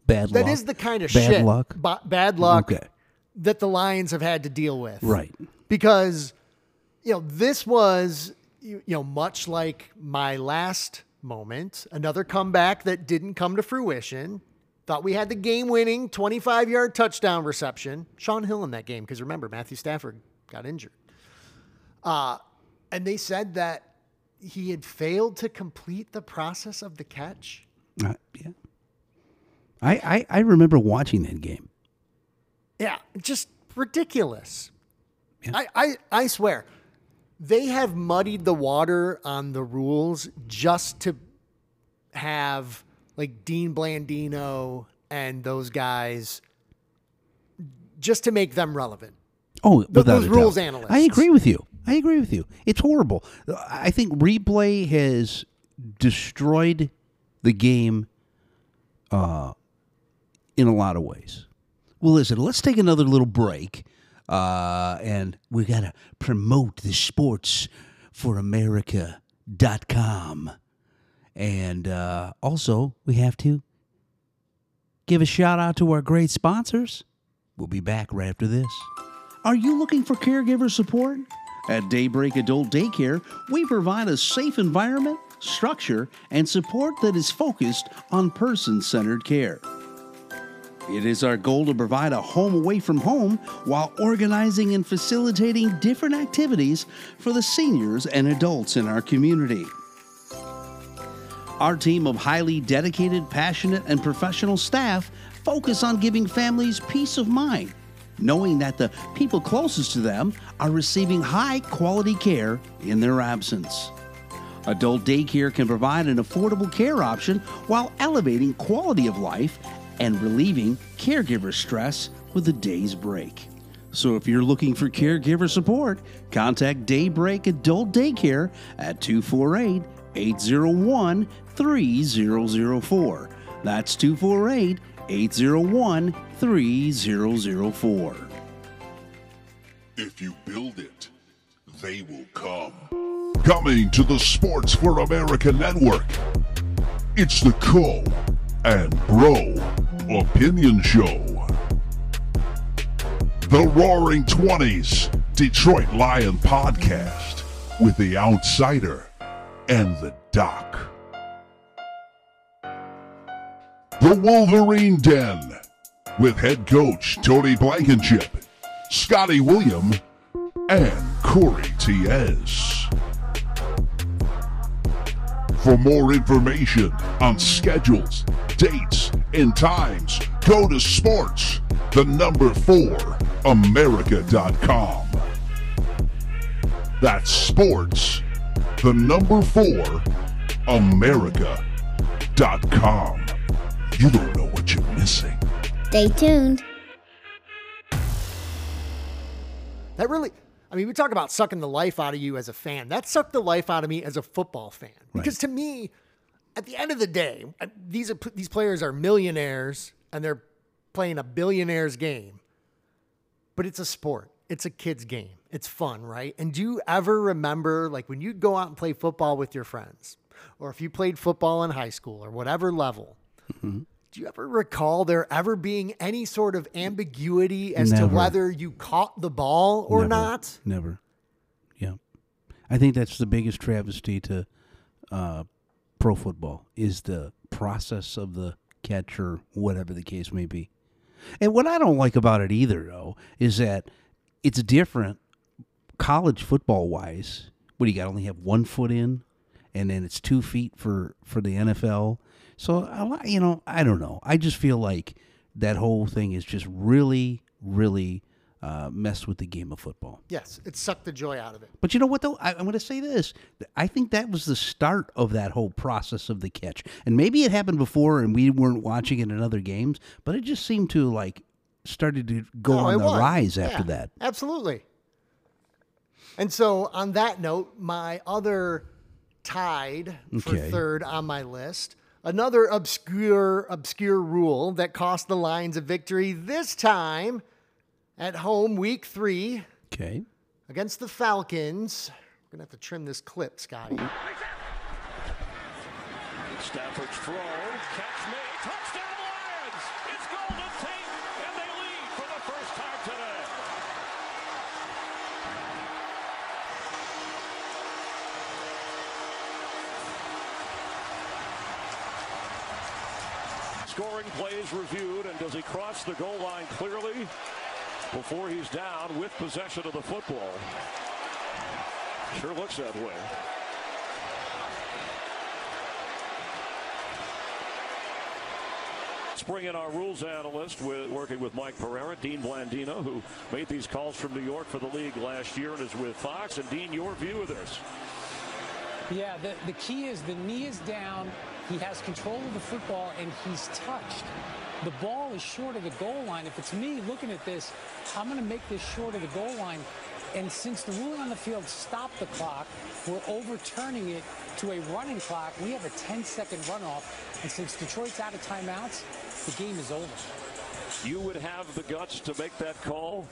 Bad
that
luck.
is the kind of
Bad
shit.
luck.
ba- bad luck.
Okay.
that the Lions have had to deal with.
Right.
Because, you know, this was, you know, much like my last moment, another comeback that didn't come to fruition. Thought we had the game winning 25 yard touchdown reception. Shaun Hill in that game, because remember, Matthew Stafford got injured. Uh, and they said that he had failed to complete the process of the catch.
Uh, yeah. I, I I remember watching that game.
Yeah, just ridiculous. I, I, I swear, they have muddied the water on the rules just to have like Dean Blandino and those guys just to make them relevant.
Oh,
Th- those rules
doubt.
analysts.
I agree with you. I agree with you. It's horrible. I think replay has destroyed the game uh, in a lot of ways. Well, listen, let's take another little break. Uh, and we got to promote the sports for America.com. And uh, also, we have to give a shout out to our great sponsors. We'll be back right after this. Are you looking for caregiver support? At Daybreak Adult Daycare, we provide a safe environment, structure, and support that is focused on person centered care. It is our goal to provide a home away from home while organizing and facilitating different activities for the seniors and adults in our community. Our team of highly dedicated, passionate, and professional staff focus on giving families peace of mind, knowing that the people closest to them are receiving high quality care in their absence. Adult daycare can provide an affordable care option while elevating quality of life and relieving caregiver stress with a day's break. So if you're looking for caregiver support, contact Daybreak Adult Daycare at 248 801 3004. That's 248 801 3004.
If you build it, they will come. Coming to the Sports for America Network, it's the Co and Bro Opinion Show. The Roaring Twenties Detroit Lion Podcast with the Outsider and the Doc. The Wolverine Den with head coach Tony Blankenship, Scotty William, and Corey Tiez. For more information on schedules, dates, and times, go to sports, the number four, America.com. That's sports, the number four, America.com. You don't know what you're missing.
Stay tuned.
That really, I mean, we talk about sucking the life out of you as a fan. That sucked the life out of me as a football fan. Because to me, at the end of the day, these are these players are millionaires and they're playing a billionaire's game. But it's a sport. It's a kid's game. It's fun, right? And do you ever remember like when you'd go out and play football with your friends, or if you played football in high school or whatever level? Do you ever recall there ever being any sort of ambiguity as
Never.
to whether you caught the ball or
Never.
not?
Never. Yeah. I think that's the biggest travesty to uh, pro football is the process of the catch or whatever the case may be. And what I don't like about it either, though, is that it's different college football wise. What do you got? Only have one foot in, and then it's two feet for for the NFL. So lot- you know, I don't know. I just feel like that whole thing is just really, really uh, messed with the game of football.
Yes, it sucked the joy out of it.
But you know what, though? I, I'm going to say this. I think that was the start of that whole process of the catch. And maybe it happened before and we weren't watching it in other games, but it just seemed to like started to go
No,
on the
was.
rise after
Yeah,
that.
Absolutely. And so, on that note, my other tied for
Okay.
third on my list, another obscure, obscure rule that cost the Lions a victory this time at home, week three.
Okay.
Against the Falcons. We're going to have to trim this clip, Scotty.
Stafford's throw. Catch made. Touchdown Lions. It's Golden Tate, and they lead for the first time today.
Scoring plays reviewed, and does he cross the goal line clearly? Before he's down with possession of the football? Sure looks that way. Let's bring in our rules analyst with, working with Mike Pereira, Dean Blandino, who made these calls from New York for the league last year and is with Fox. And Dean, your view of this?
Yeah, the, the key is the knee is down. He has control of the football and he's touched. The ball is short of the goal line. If it's me looking at this, I'm going to make this short of the goal line. And since the ruling on the field stopped the clock, we're overturning it to a running clock. We have a 10-second runoff. And since Detroit's out of timeouts, the game is over.
You would have the guts to make that call?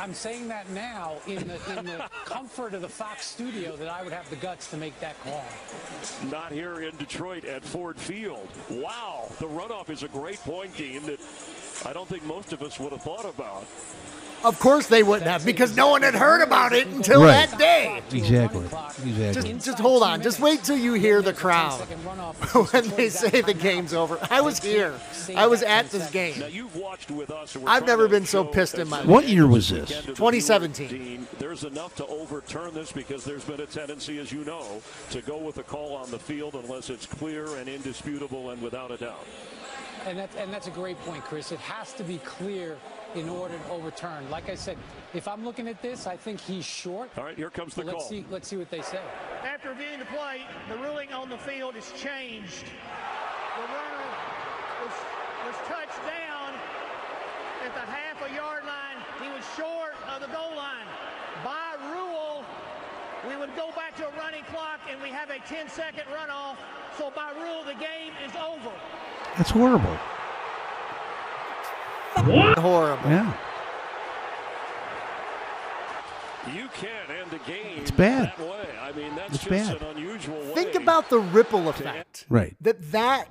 I'm saying that now in the in the [laughs] comfort of the Fox studio that I would have the guts to make that call.
Not here in Detroit at Ford Field. Wow, the runoff is a great point, Dean, that I don't think most of us would have thought about.
Of course they wouldn't have because no one had heard about it until
Right.
that day.
Exactly. Exactly.
Just, just hold on. Just wait till you hear the crowd [laughs] when they say the game's over. I was here. I was at this game.
You've watched with us. and we're
I've
trying
never
to
been so
show
pissed in my
much
What year was this?
the
2017.
viewers, Dean, there's enough to overturn this because there's been a tendency, as you know, to go with the call on the field unless it's clear and indisputable and without a doubt.
And that's and that's a great point, Chris. It has to be clear in order to overturn. Like I said, if I'm looking at this, I think he's short.
All right, here comes the
let's
call.
see let's see what they say.
After reviewing the play, the ruling on the field is changed. The runner was, was touched down at the half a yard line. He was short of the goal line. By rule, we would go back to a running clock and we have a 10 second runoff. So by rule, the game is over.
That's horrible.
Horrible.
Yeah.
You can't end a game
It's bad.
that way. I mean, that's
It's
just
bad.
an unusual way.
Think about the ripple effect.
Right.
That that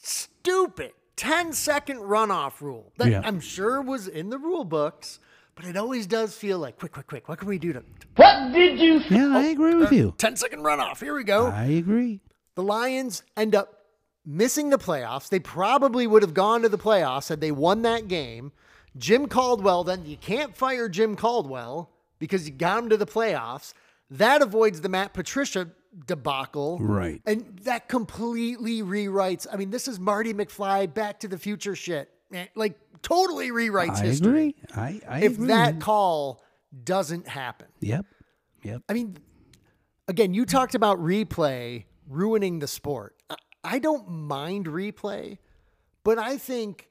stupid 10 second runoff rule that
Yeah.
I'm sure was in the rule books, but it always does feel like quick, quick, quick. What can we do to
What did you
Yeah, I oh, agree with uh, you.
10 second runoff? Here we go.
I agree.
The Lions end up missing the playoffs. They probably would have gone to the playoffs had they won that game. Jim Caldwell, then you can't fire Jim Caldwell because you got him to the playoffs. That avoids the Matt Patricia debacle.
Right.
And that completely rewrites. I mean, this is Marty McFly back to the future shit. Eh, like totally rewrites
I
history.
agree. I, I
if
agree.
that call doesn't happen.
Yep. Yep.
I mean, again, you talked about replay ruining the sport. I- don't mind replay, but I think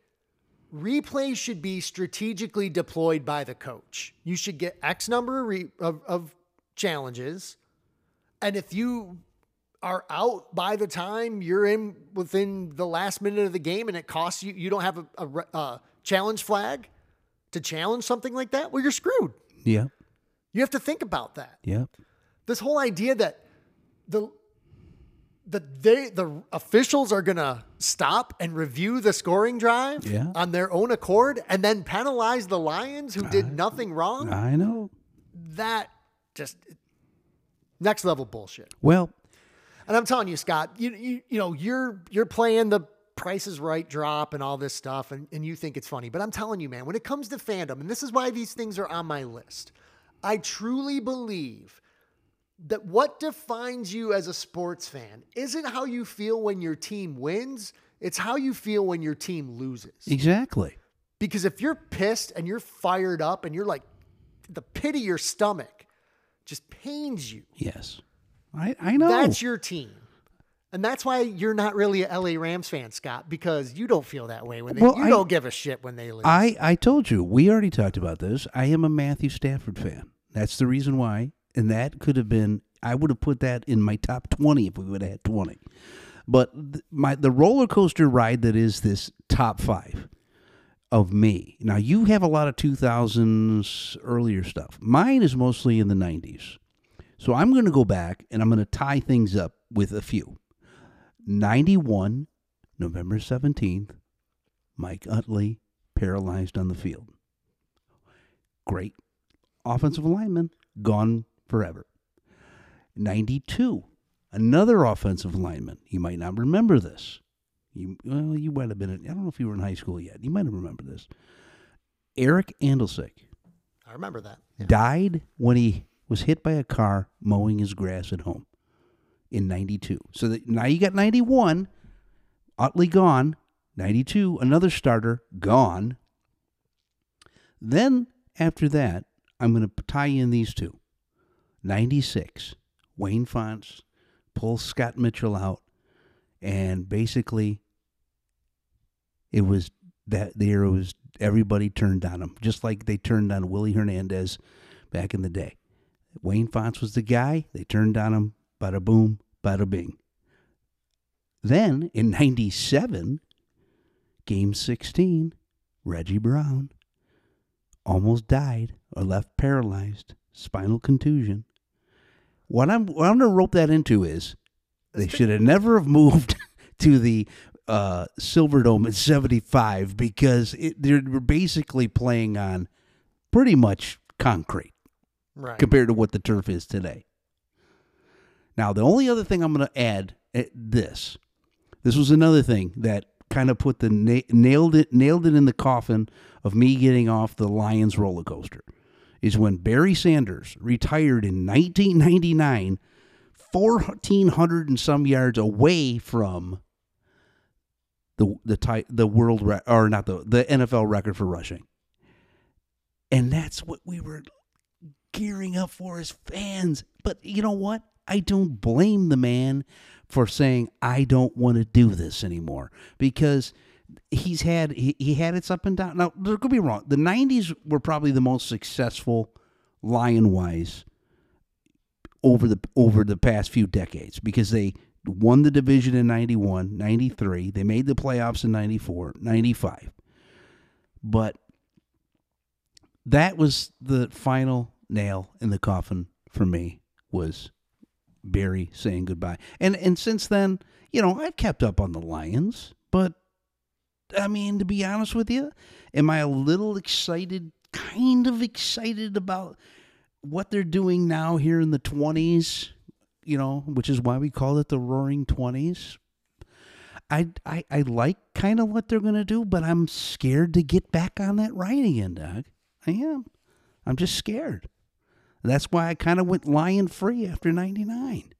replay should be strategically deployed by the coach. You should get X number of, re- of, of challenges. And if you are out by the time you're in within the last minute of the game and it costs you, you don't have a, a uh, challenge flag to challenge something like that, well, you're screwed.
Yeah.
You have to think about that
Yeah.
this whole idea that the the they the officials are gonna stop and review the scoring drive
Yeah.
on their own accord and then penalize the Lions who did nothing wrong.
I know.
that just next level bullshit.
Well,
And I'm telling you, Scott, you you, you know you're you're playing the Price is Right drop and all this stuff, and, and you think it's funny. But I'm telling you, man, when it comes to fandom, and this is why these things are on my list, I truly believe that what defines you as a sports fan isn't how you feel when your team wins, it's how you feel when your team loses.
exactly.
Because if you're pissed and you're fired up and you're like, the pit of your stomach just pains you.
Yes. I, I know.
That's your team. And that's why you're not really a LA Rams fan, Scott, because you don't feel that way when they
Well,
you
I-
don't give a shit when they lose.
I, I told you, we already talked about this. I am a Matthew Stafford fan. That's the reason why. And that could have been, I would have put that in my top 20 if we would have had 20. But th- my the roller coaster ride that is this top five of me. Now, you have a lot of 2000s earlier stuff. Mine is mostly in the 90s. So I'm going to go back and I'm going to tie things up with a few. 91, November 17th, Mike Utley paralyzed on the field. Great offensive lineman, gone forever. 92, another offensive lineman. You might not remember this. You well, you might have been. In, I don't know if you were in high school yet. You might have remembered this. Eric Andolsek
I remember that.
died when he was hit by a car mowing his grass at home in 92. So that, now you got 91, Utley gone. 92, another starter gone. Then after that, I'm going to tie in these two. 96, Wayne Fontes pulls Scott Mitchell out, and basically it was that there was everybody turned on him, just like they turned on Willie Hernandez back in the day. Wayne Fontes was the guy. They turned on him. Bada boom, bada bing. Then in 97, game 16, Reggie Brown almost died or left paralyzed, spinal contusion. What I'm what I'm going to rope that into is they should have never have moved [laughs] to the uh, Silverdome at 75 because it, they're basically playing on pretty much concrete
Right.
compared to what the turf is today. Now, the only other thing I'm going to add eh, this. This was another thing that kind of put the na- nailed it nailed it in the coffin of me getting off the Lions roller coaster. Is when Barry Sanders retired in 1999, 1400 and some yards away from the the the world re- or not the the NFL record for rushing. And that's what we were gearing up for as fans. But you know what? I don't blame the man for saying I don't want to do this anymore because he's had he, he had its up and down. Now, there could be wrong. The '90s were probably the most successful lion wise over the over the past few decades because they won the division in 91, 93, they made the playoffs in 94, 95. But that was the final nail in the coffin for me was Barry saying goodbye. And and since then, you know, I've kept up on the Lions, but I mean, to be honest with you, am I a little excited, kind of excited about what they're doing now here in the 20s, you know, which is why we call it the roaring 20s? I, I, I like kind of what they're going to do, but I'm scared to get back on that ride again, Doug. I am. I'm just scared. That's why I kind of went lion free after 99.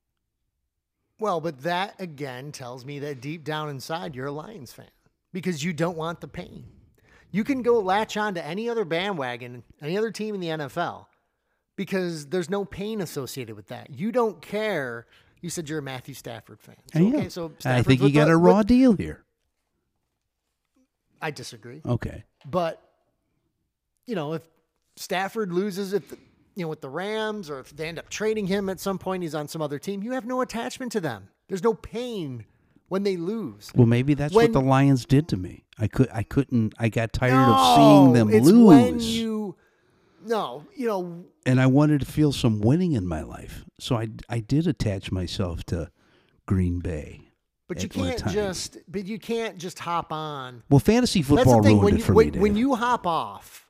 Well, but that again tells me that deep down inside you're a Lions fan because you don't want the pain. You can go latch on to any other bandwagon, any other team in the NFL because there's no pain associated with that. You don't care. You said you're a Matthew Stafford fan. So,
I
okay, so
I think you got
the-
a raw
with-
deal here.
I disagree.
Okay.
But you know, if Stafford loses, if you know with the Rams, or if they end up trading him at some point, he's on some other team. You have no attachment to them. There's no pain when they lose.
Well, maybe that's
When-
what the Lions did to me. I could, I couldn't, I got tired of seeing them
No, it's
lose,
When you, no, you know,
and I wanted to feel some winning in my life. So I, I did attach myself to Green Bay.
but you can't just, but you can't just hop on.
Well, fantasy football
That's the thing.
ruined
When
it
you,
for
when,
me. Dave.
when you hop off,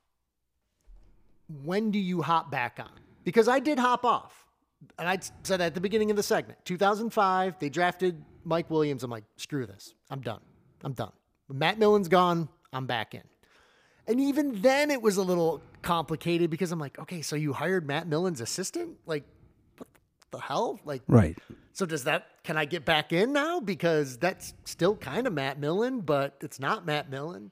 when do you hop back on? Because I did hop off. And I said at the beginning of the segment, 2005, they drafted Mike Williams. I'm like, screw this. I'm done. I'm done. Matt Millen's gone, I'm back in. And even then, it was a little complicated because I'm like, okay, so you hired Matt Millen's assistant? Like, what the hell? Like,
Right.
So does that? Can I get back in now? Because that's still kind of Matt Millen, but it's not Matt Millen.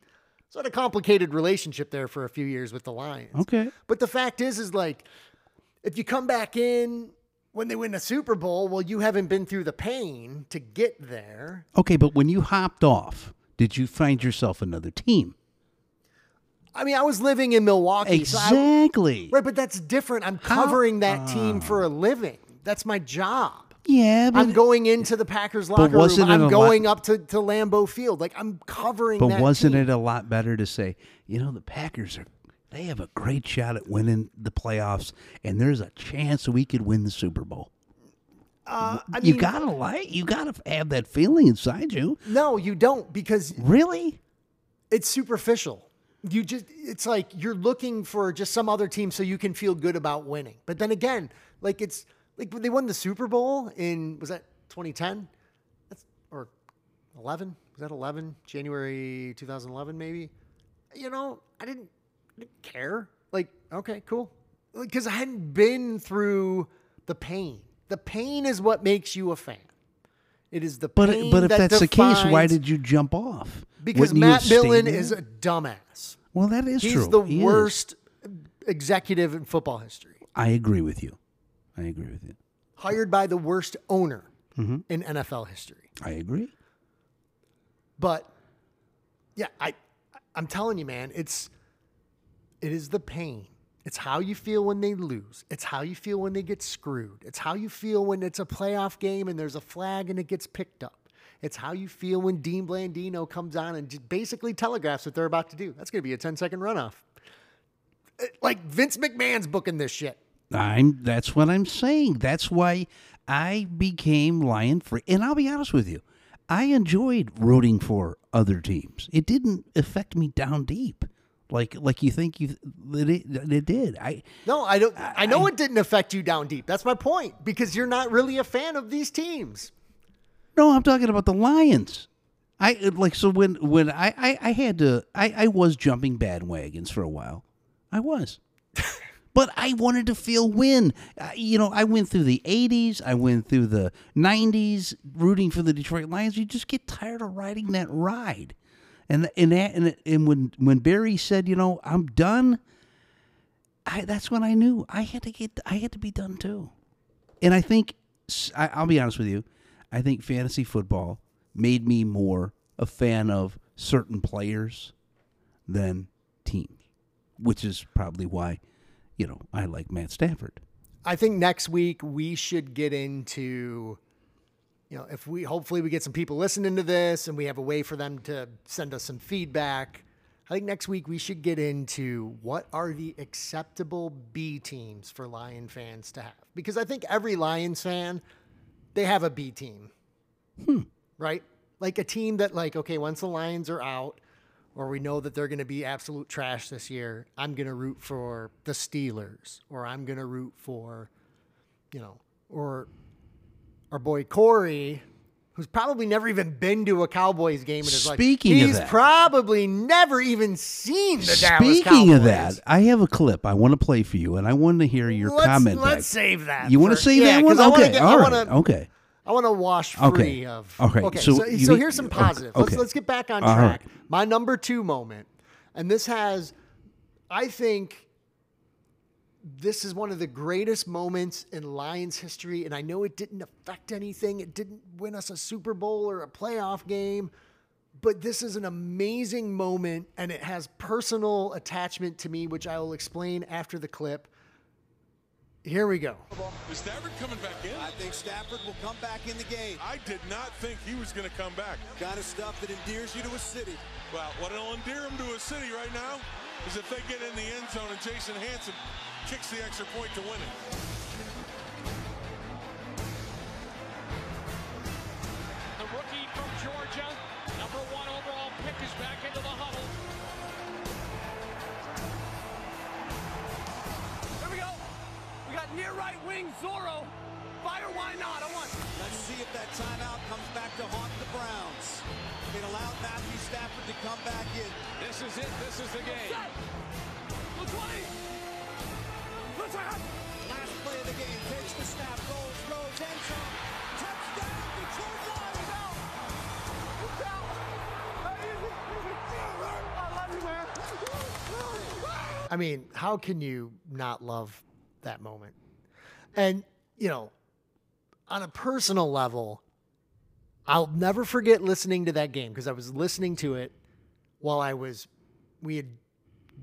So I had a complicated relationship there for a few years with the Lions.
Okay.
But the fact is, is like, if you come back in when they win a Super Bowl, well, you haven't been through the pain to get there.
Okay, but when you hopped off, did you find yourself another team?
I mean, I was living in Milwaukee. so I-
Exactly.
right, but that's different. I'm
How-
covering that team for a living. That's my job.
Yeah, but
I'm going into the Packers locker room. I'm
lot-
going up to, to Lambeau Field. Like I'm covering
But wasn't
team.
it a lot better to say, you know, the Packers are they have a great shot at winning the playoffs, and there's a chance we could win the Super Bowl.
Uh, I
you
mean,
gotta like, you gotta have that feeling inside you.
No, you don't because
Really?
it's superficial. You just it's like you're looking for just some other team so you can feel good about winning. But then again, like it's like they won the Super Bowl in was that 2010? That's or 11? Was that 11? January 2011, maybe? You know, I didn't care. Like, okay, cool. Because I hadn't been through the pain. The pain is what makes you a fan. It is the
But
pain
but but if
that
that's the case, why did you jump off?
Because
Wouldn't
Matt
have stayed
Millen
there?
is a dumbass.
Well, that is
He's
true.
He's the
He is.
worst executive in football history.
I agree with you. I agree with you.
Hired by the worst owner
Mhm.
in NFL history.
I agree.
But yeah, I I'm telling you, man, it's it is the pain. It's how you feel when they lose. It's how you feel when they get screwed. It's how you feel when it's a playoff game and there's a flag and it gets picked up. It's how you feel when Dean Blandino comes on and just basically telegraphs what they're about to do. That's going to be a 10 second runoff. Uh, Like Vince McMahon's booking this shit.
I'm that's what I'm saying. That's why I became Lion free. And I'll be honest with you. I enjoyed rooting for other teams. It didn't affect me down deep. Like like you think you it, it did. I
No, I don't. I know it didn't affect you down deep. That's my point because you're not really a fan of these teams.
No, I'm talking about the Lions. I like so when when I I, I had to I I was jumping bandwagons for a while. I was. [laughs] But I wanted to feel win. Uh, you know, I went through the 80s, I went through the 90s rooting for the Detroit Lions. You just get tired of riding that ride. And and that, and, and when when Barry said, you know, I'm done, I that's when I knew I had to get I had to be done too. And I think I'll be honest with you, I think fantasy football made me more a fan of certain players than teams, which is probably why, you know, I like Matt Stafford.
I think next week we should get into, you know, if we hopefully we get some people listening to this and we have a way for them to send us some feedback. I think next week we should get into what are the acceptable B teams for Lion fans to have. Because I think every Lions fan, they have a B team. Hmm. Right? Like a team that like, okay, once the Lions are out, or we know that they're going to be absolute trash this year, I'm going to root for the Steelers, or I'm going to root for, you know, or our boy Corey, who's probably never even been to a Cowboys game in his life.
Speaking of
he's
that-
probably never even seen the Dallas
Speaking
Cowboys.
of that, I have a clip I want to play for you, and I want to hear your
Let's-
comment.
let's
back.
save that
You want to save
yeah,
that one?
'cause I wanna
Okay,
get- I
all right,
wanna-
okay.
I want to wash free
Okay.
of.
Okay,
Okay.
so
So,
you
so here's some
okay,
positive. Let's
okay.
let's get back on
All
track.
right.
My number two moment, and this has, I think, this is one of the greatest moments in Lions history. And I know it didn't affect anything. It didn't win us a Super Bowl or a playoff game. But this is an amazing moment, and it has personal attachment to me, which I will explain after the clip. Here we go.
Is Stafford coming back in? I think Stafford will come back in the game. I did not think he was going to come back. Kind of stuff that endears you to a city. Well, what'll endear him to a city right now is if they get in the end zone and Jason Hanson kicks the extra point to win it.
Right wing Zorro. Fire, why not? I want.
Let's see if that timeout comes back to haunt the Browns. It allowed Matthew Stafford to come back in.
This is it. This is the game.
The 20. The 10.
Last play of the game. Takes the snap. Rolls, rolls, end zone. Touchdown, Detroit Lions.
I mean, how can you not love that moment? And, you know, on a personal level, I'll never forget listening to that game because I was listening to it while I was, we had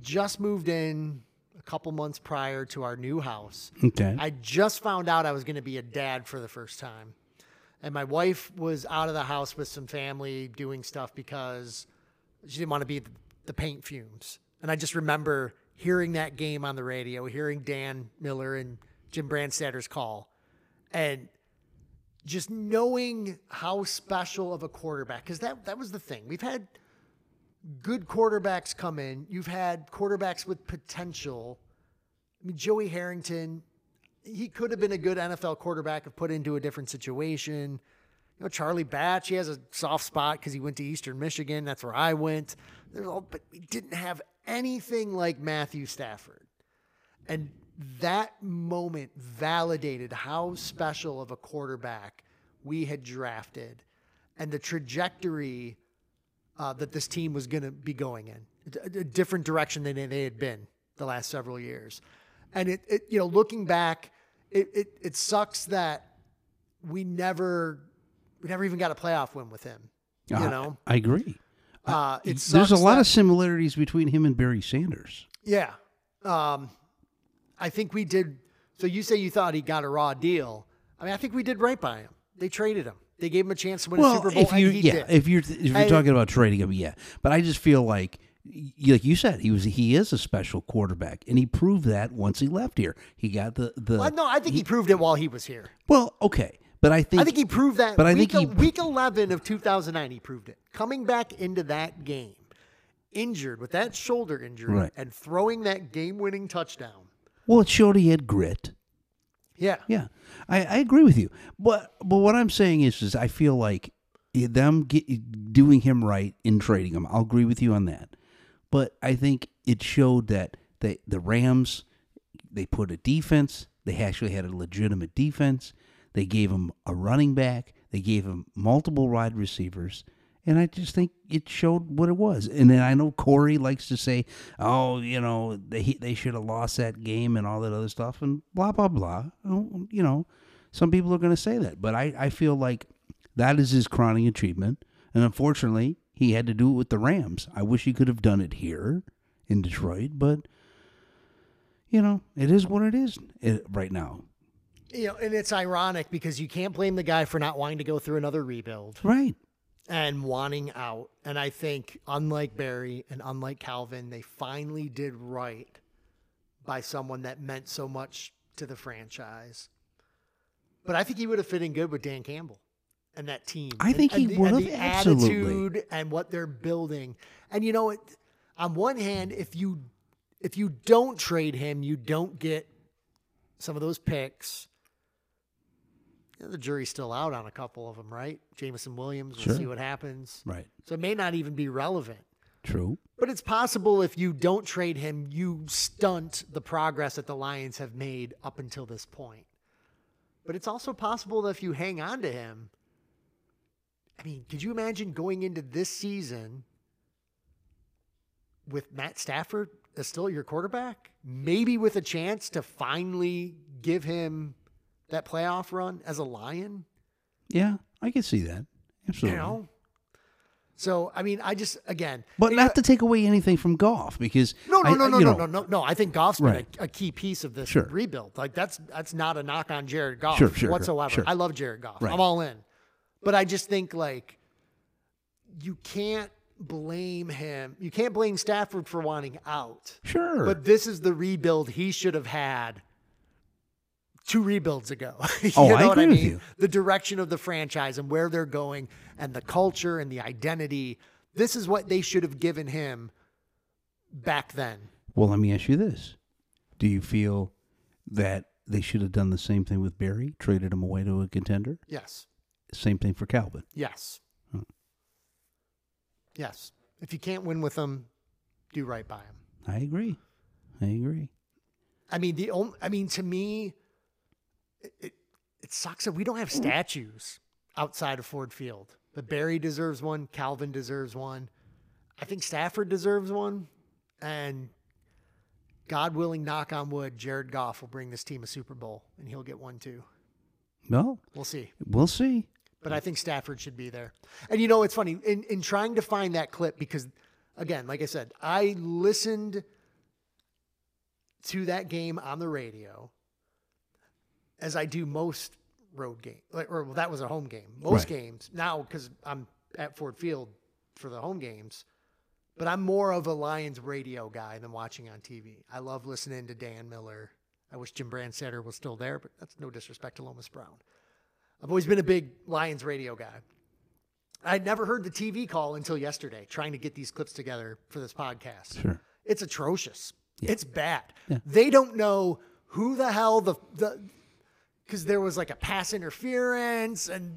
just moved in a couple months prior to our new house.
Okay.
I just found out I was going to be a dad for the first time. And my wife was out of the house with some family doing stuff because she didn't want to be the, the paint fumes. And I just remember hearing that game on the radio, hearing Dan Miller and Jim Brandstatter's call, and just knowing how special of a quarterback, because that, that was the thing. We've had good quarterbacks come in, you've had quarterbacks with potential. I mean, Joey Harrington, he could have been a good NFL quarterback if put into a different situation. You know, Charlie Batch, he has a soft spot because he went to Eastern Michigan. That's where I went. All, but we didn't have anything like Matthew Stafford. And that moment validated how special of a quarterback we had drafted and the trajectory uh, that this team was going to be going in a, a different direction than they had been the last several years. And it, it you know, looking back, it, it, it sucks that we never, we never even got a playoff win with him. You
Uh,
know,
I agree.
uh,
There's a lot
that-
of similarities between him and Barry Sanders.
Yeah. Um, I think we did. So you say you thought he got a raw deal. I mean, I think we did right by him. They traded him. They gave him a chance to win a Super Bowl,
if you
and he
yeah,
did.
if you're if you're
And-
talking about trading him, yeah. But I just feel like, like you said, he was he is a special quarterback, and he proved that once he left here. He got the the
Well, no, I think he, proved it while he was here.
well, okay, but I think
I think he proved that.
But I
week,
think he
week 11 of 2009, he proved it. Coming back into that game, injured with that shoulder injury,
Right.
and throwing that game-winning touchdown.
Well, it showed he had grit.
Yeah.
Yeah, I, I agree with you. But but what I'm saying is, is I feel like them get, doing him right in trading him. I'll agree with you on that. But I think it showed that they, the Rams they put a defense. They actually had a legitimate defense. They gave him a running back. They gave him multiple wide receivers. And I just think it showed what it was. And then I know Corey likes to say, "Oh, you know, they they should have lost that game and all that other stuff and blah blah blah." Oh, You know, some people are going to say that, but I I feel like that is his crowning achievement. And unfortunately, he had to do it with the Rams. I wish he could have done it here in Detroit, but you know, it is what it is eh, right now.
You know, and it's ironic because you can't blame the guy for not wanting to go through another rebuild.
Right.
And wanting out. And I think, unlike Barry and unlike Calvin, they finally did right by someone that meant so much to the franchise. But I think he would have fit in good with Dan Campbell and that team.
I
And-
think he
and the-
would have, absolutely.
attitude and what they're building. And you know, it, on one hand, if you if you don't trade him, you don't get some of those picks. You know, the jury's still out on a couple of them, right? Jameson Williams, we'll
Sure.
see what happens.
Right.
So it may not even be relevant.
True.
But it's possible if you don't trade him, you stunt the progress that the Lions have made up until this point. But it's also possible that if you hang on to him, I mean, could you imagine going into this season with Matt Stafford as still your quarterback? Maybe with a chance to finally give him that playoff run as a Lion?
Yeah, I can see that. Absolutely.
You know? So, I mean, I just, again,
But not to take away anything from Goff because
No, no, no, no, no, no, no, no. I think Goff's been a, key piece of this rebuild. Like that's that's not a knock on Jared Goff whatsoever. I love Jared Goff. I'm all in. But I just think like you can't blame him. You can't blame Stafford for wanting out.
Sure.
But this is the rebuild he should have had two rebuilds ago. [laughs] you
Oh,
know
I
what I mean?
with you.
The direction of the franchise and where they're going and the culture and the identity. This is what they should have given him back then.
Well, let me ask you this: Do you feel that they should have done the same thing with Barry, traded him away to a contender?
Yes.
Same thing for Calvin.
Yes.
Hmm.
Yes. If you can't win with them, do right by them.
I agree. I agree.
I mean, the only, I mean, to me, it, it, it sucks that we don't have statues outside of Ford Field. But Barry deserves one. Calvin deserves one. I think Stafford deserves one. And God willing, knock on wood, Jared Goff will bring this team a Super Bowl, and he'll get one too.
Well,
We'll see.
we'll see.
But I think Stafford should be there. And you know, it's funny in, in trying to find that clip because, again, like I said, I listened to that game on the radio as I do most road game. Like, or well, that was a home game. Most
Right.
games now because I'm at Ford Field for the home games. But I'm more of a Lions radio guy than watching on TV. I love listening to Dan Miller. I wish Jim Brandstatter was still there, but that's no disrespect to Lomas Brown. I've always been a big Lions radio guy. I'd never heard the TV call until yesterday, trying to get these clips together for this podcast.
Sure.
It's atrocious. It's bad.
Yeah.
They don't know who the hell the the because there was like a pass interference and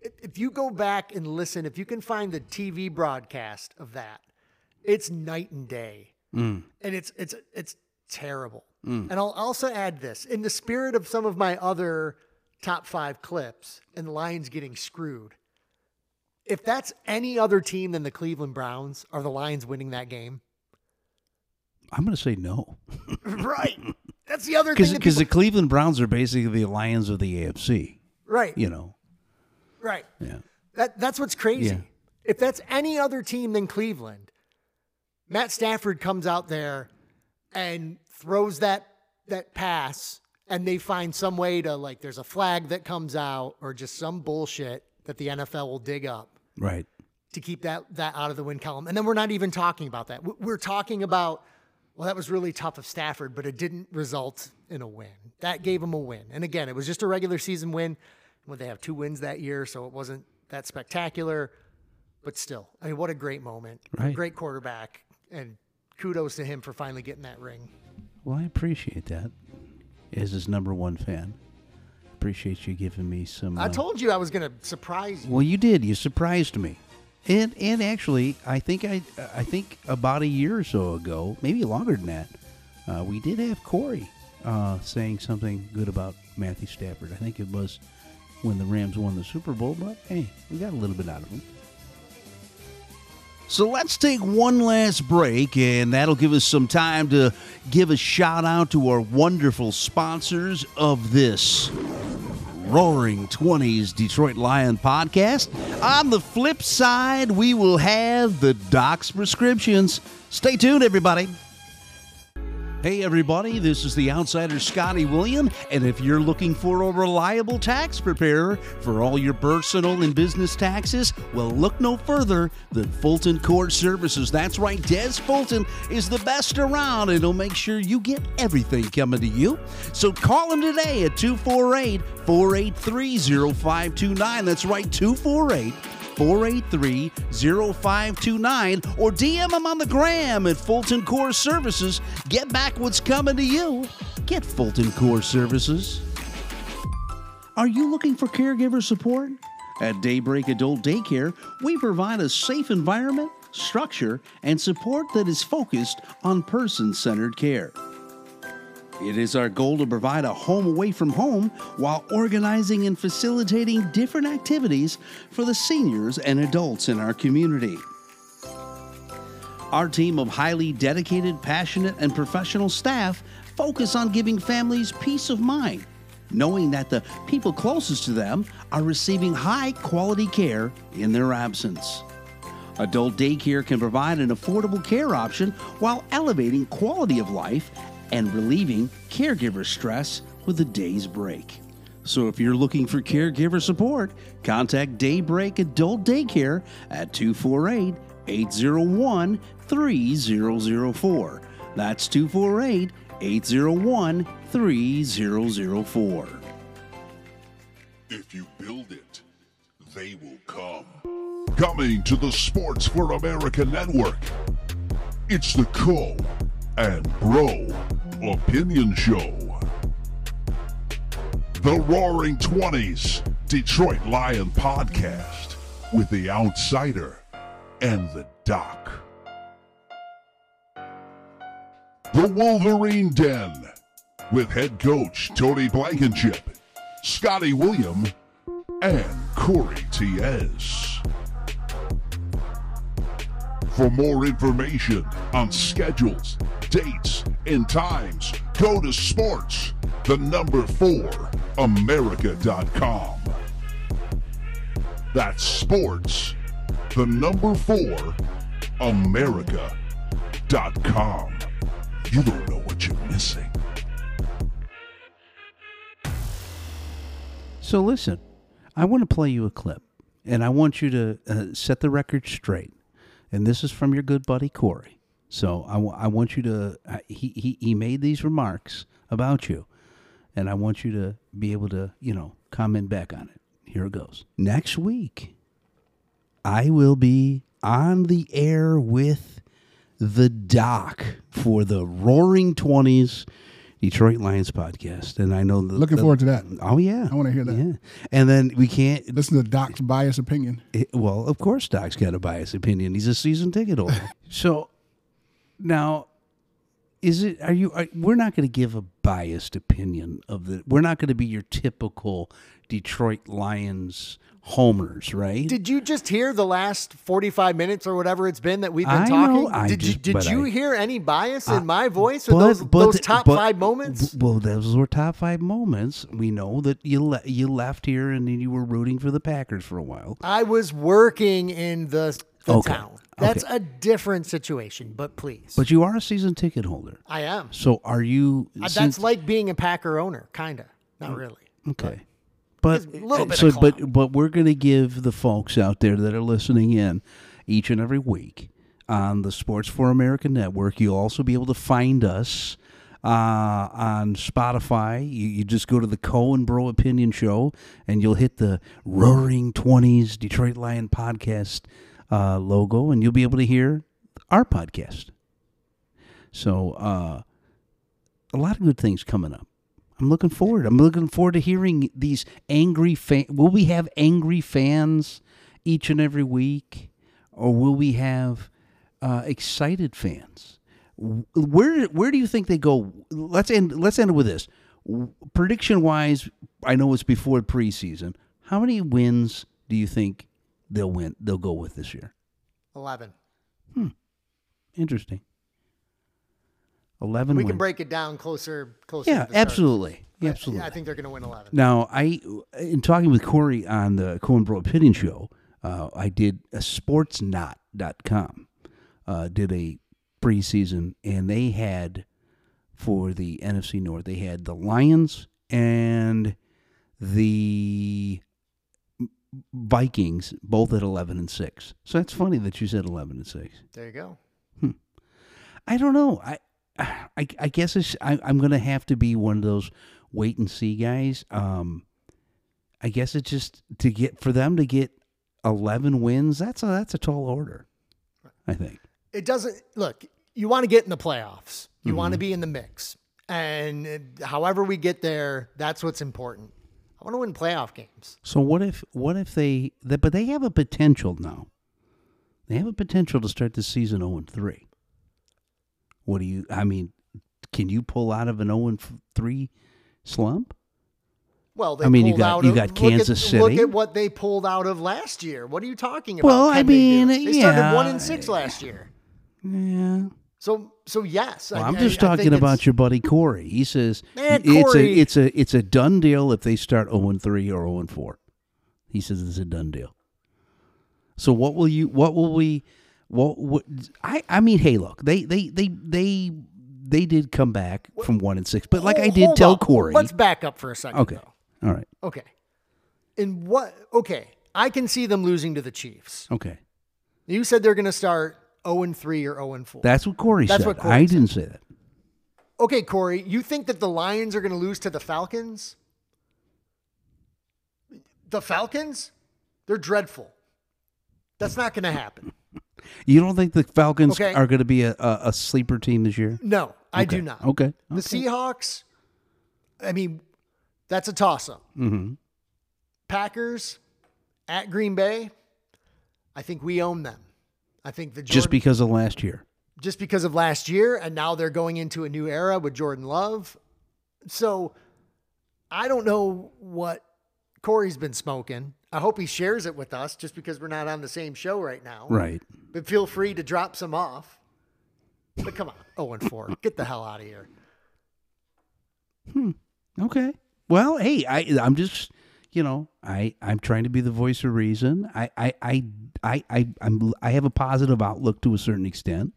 it, if you go back and listen, if you can find the TV broadcast of that, it's night and day,
Mm.
and it's it's it's terrible.
Mm.
And I'll also add this in the spirit of some of my other top five clips and the Lions getting screwed. If that's any other team than the Cleveland Browns, are the Lions winning that game?
I'm going to say no. [laughs]
right. That's the other thing.
Because the Cleveland Browns are basically the Lions of the AFC.
right.
You know.
Right.
Yeah.
That that's what's crazy.
Yeah.
If that's any other team than Cleveland, Matt Stafford comes out there and throws that that pass and they find some way to like there's a flag that comes out or just some bullshit that the NFL will dig up
Right.
to keep that that out of the win column. And then we're not even talking about that. We're talking about well that was really tough of Stafford, but it didn't result in a win. That gave him a win. And again, it was just a regular season win. Well, they have two wins that year, so it wasn't that spectacular, but still. I mean, what a great moment.
Right.
Great quarterback and kudos to him for finally getting that ring.
Well, I appreciate that. As his number one fan, appreciate you giving me some.
I
uh,
told you I was going to surprise you.
Well, you did. You surprised me. And and actually, I think I I think about a year or so ago, maybe longer than that, uh, we did have Corey uh, saying something good about Matthew Stafford. I think it was when the Rams won the Super Bowl. But hey, we got a little bit out of him. So let's take one last break, and that'll give us some time to give a shout out to our wonderful sponsors of this Roaring 20s Detroit Lion podcast. On the flip side, we will have the Doc's prescriptions. Stay tuned, everybody. Hey, everybody, this is the outsider Scotty William, and if you're looking for a reliable tax preparer for all your personal and business taxes, well, look no further than Fulton Court Services. That's right, Des Fulton is the best around, and he'll make sure you get everything coming to you. So call him today at 248 483 0529. That's right, 248 483 0529 or DM them on the gram at Fulton Core Services. Get back what's coming to you. Get Fulton Core Services. Are you looking for caregiver support? At Daybreak Adult Daycare, we provide a safe environment, structure, and support that is focused on person centered care. It is our goal to provide a home away from home while organizing and facilitating different activities for the seniors and adults in our community. Our team of highly dedicated, passionate, and professional staff focus on giving families peace of mind, knowing that the people closest to them are receiving high quality care in their absence. Adult daycare can provide an affordable care option while elevating quality of life and relieving caregiver stress with a day's break. So if you're looking for caregiver support, contact Daybreak Adult Daycare at 248 801 3004. That's 248 801 3004.
If you build it, they will come. Coming to the Sports for America Network, it's the Co and Bro Opinion Show. The Roaring Twenties Detroit Lion Podcast with the Outsider and the Doc. The Wolverine Den with head coach Tony Blankenship, Scotty William, and Corey Tiez. For more information on schedules, dates, and times, go to sports, the number four, America.com. That's sports, the number four, America.com. You don't know what you're missing.
So listen, I want to play you a clip, and I want you to uh, set the record straight. And this is from your good buddy Corey. So I, want you to. He, he he made these remarks about you, and I want you to be able to you know comment back on it. Here it goes. Next week, I will be on the air with the doc for the Roaring Twenties Detroit Lions podcast, and I know the,
Looking
the-
forward to that.
Oh yeah,
I want to hear that.
yeah. And then we can't
listen to Doc's biased opinion.
it- well, of course, Doc's got a biased opinion. He's a season ticket holder. [laughs] so now, is it? Are you? Are, we're not going to give a biased opinion of the. We're not going to be your typical Detroit Lions homers, right?
Did you just hear the last 45 minutes or whatever it's been that we've been
I
talking?
know, I
did you did you
I-
hear any bias in
Uh,
my voice or
But-
those
but
those top
but-
five moments?
Well, those were top five moments. We know that you le- you left here and then you were rooting for the Packers for a while.
I was working in the, the
Okay,
town. That's
okay.
a different situation, but please.
But you are a season ticket holder.
I am.
So are you?
Uh, That's like being a Packer owner, kind of. Not really.
Okay. But
a little bit
so, but but we're going to give the folks out there that are listening in each and every week on the Sports for America network. You'll also be able to find us uh, on Spotify. You, you just go to the Co and Bro Opinion Show and you'll hit the Roaring Twenties Detroit Lion podcast uh, logo, and you'll be able to hear our podcast. So uh, a lot of good things coming up. I'm looking forward. I'm looking forward to hearing these angry fan. Will we have angry fans each and every week, or will we have uh, excited fans? Where where do you think they go? Let's end. Let's end with this. Prediction wise, I know it's before preseason. How many wins do you think they'll win? They'll go with this year.
11. Hmm.
Interesting. Eleven.
We
wins.
can break it down closer closer
Yeah,
to the start.
absolutely.
But
Absolutely.
I think they're going to win 11.
Now, I in talking with Corey on the Co and Bro Opinion Show, uh, I did a sportsnot.com, uh, did a preseason, and they had for the NFC North, they had the Lions and the Vikings both at 11 and 6. So that's funny that you said 11 and 6.
There you go.
I don't know. I I, I guess it's, I, I'm going to have to be one of those wait and see guys. Um, I guess it's just to get for them to get 11 wins. That's a that's a tall order. I think.
It doesn't look. You want to get in the playoffs. You want to be in the mix, and uh, however we get there, that's what's important. I want to win playoff games.
So what if what if they that but they have a potential now. They have a potential to start the season 0 and 3. What do you I mean, can you pull out of an 0 and 3 slump?
Well, they
I mean, you got- you
of-
got
look
Kansas
at, Look
City.
at what they pulled out of last year. What are you talking about?
Well, I
Can they
mean,
they started
yeah.
one and six last year.
Yeah.
So, so yes.
Well,
I,
I'm just
I
talking
think
about your buddy Corey. He says
Man,
it's a it's a it's a done deal if they start 0 and 3 or 0 and 4. He says it's a done deal. So what will you what will we what, what I I mean hey look they they they they they did come back from 1 and 6 but like I did
hold
tell
on.
Corey
Let's back up for a second.
Okay.
though.
All right.
Okay. And what? Okay, I can see them losing to the Chiefs.
Okay.
You said they're going to start 0 and 3 or 0 and 4.
That's what Corey
That's
said.
what Corey
I didn't say that.
Okay, Corey, you think that the Lions are going to lose to the Falcons? The Falcons? They're dreadful. That's not going to happen.
You don't think the Falcons
Okay.
are going to be a, a, a sleeper team this year?
No, I do not.
Okay.
The
Okay.
Seahawks, I mean, that's a toss up.
Mhm.
Packers at Green Bay, I think we own them. I think the
Just because of last year.
just because of last year, and now they're going into a new era with Jordan Love. So I don't know what Corey's been smoking. I hope he shares it with us just because we're not on the same show right now.
Right.
But feel free to drop some off. But come on, 0 and 4. Get the hell out of here. Hmm.
Okay. Well, hey, I I'm just you know I I'm trying to be the voice of reason. I I I I, I I'm I have a positive outlook to a certain extent.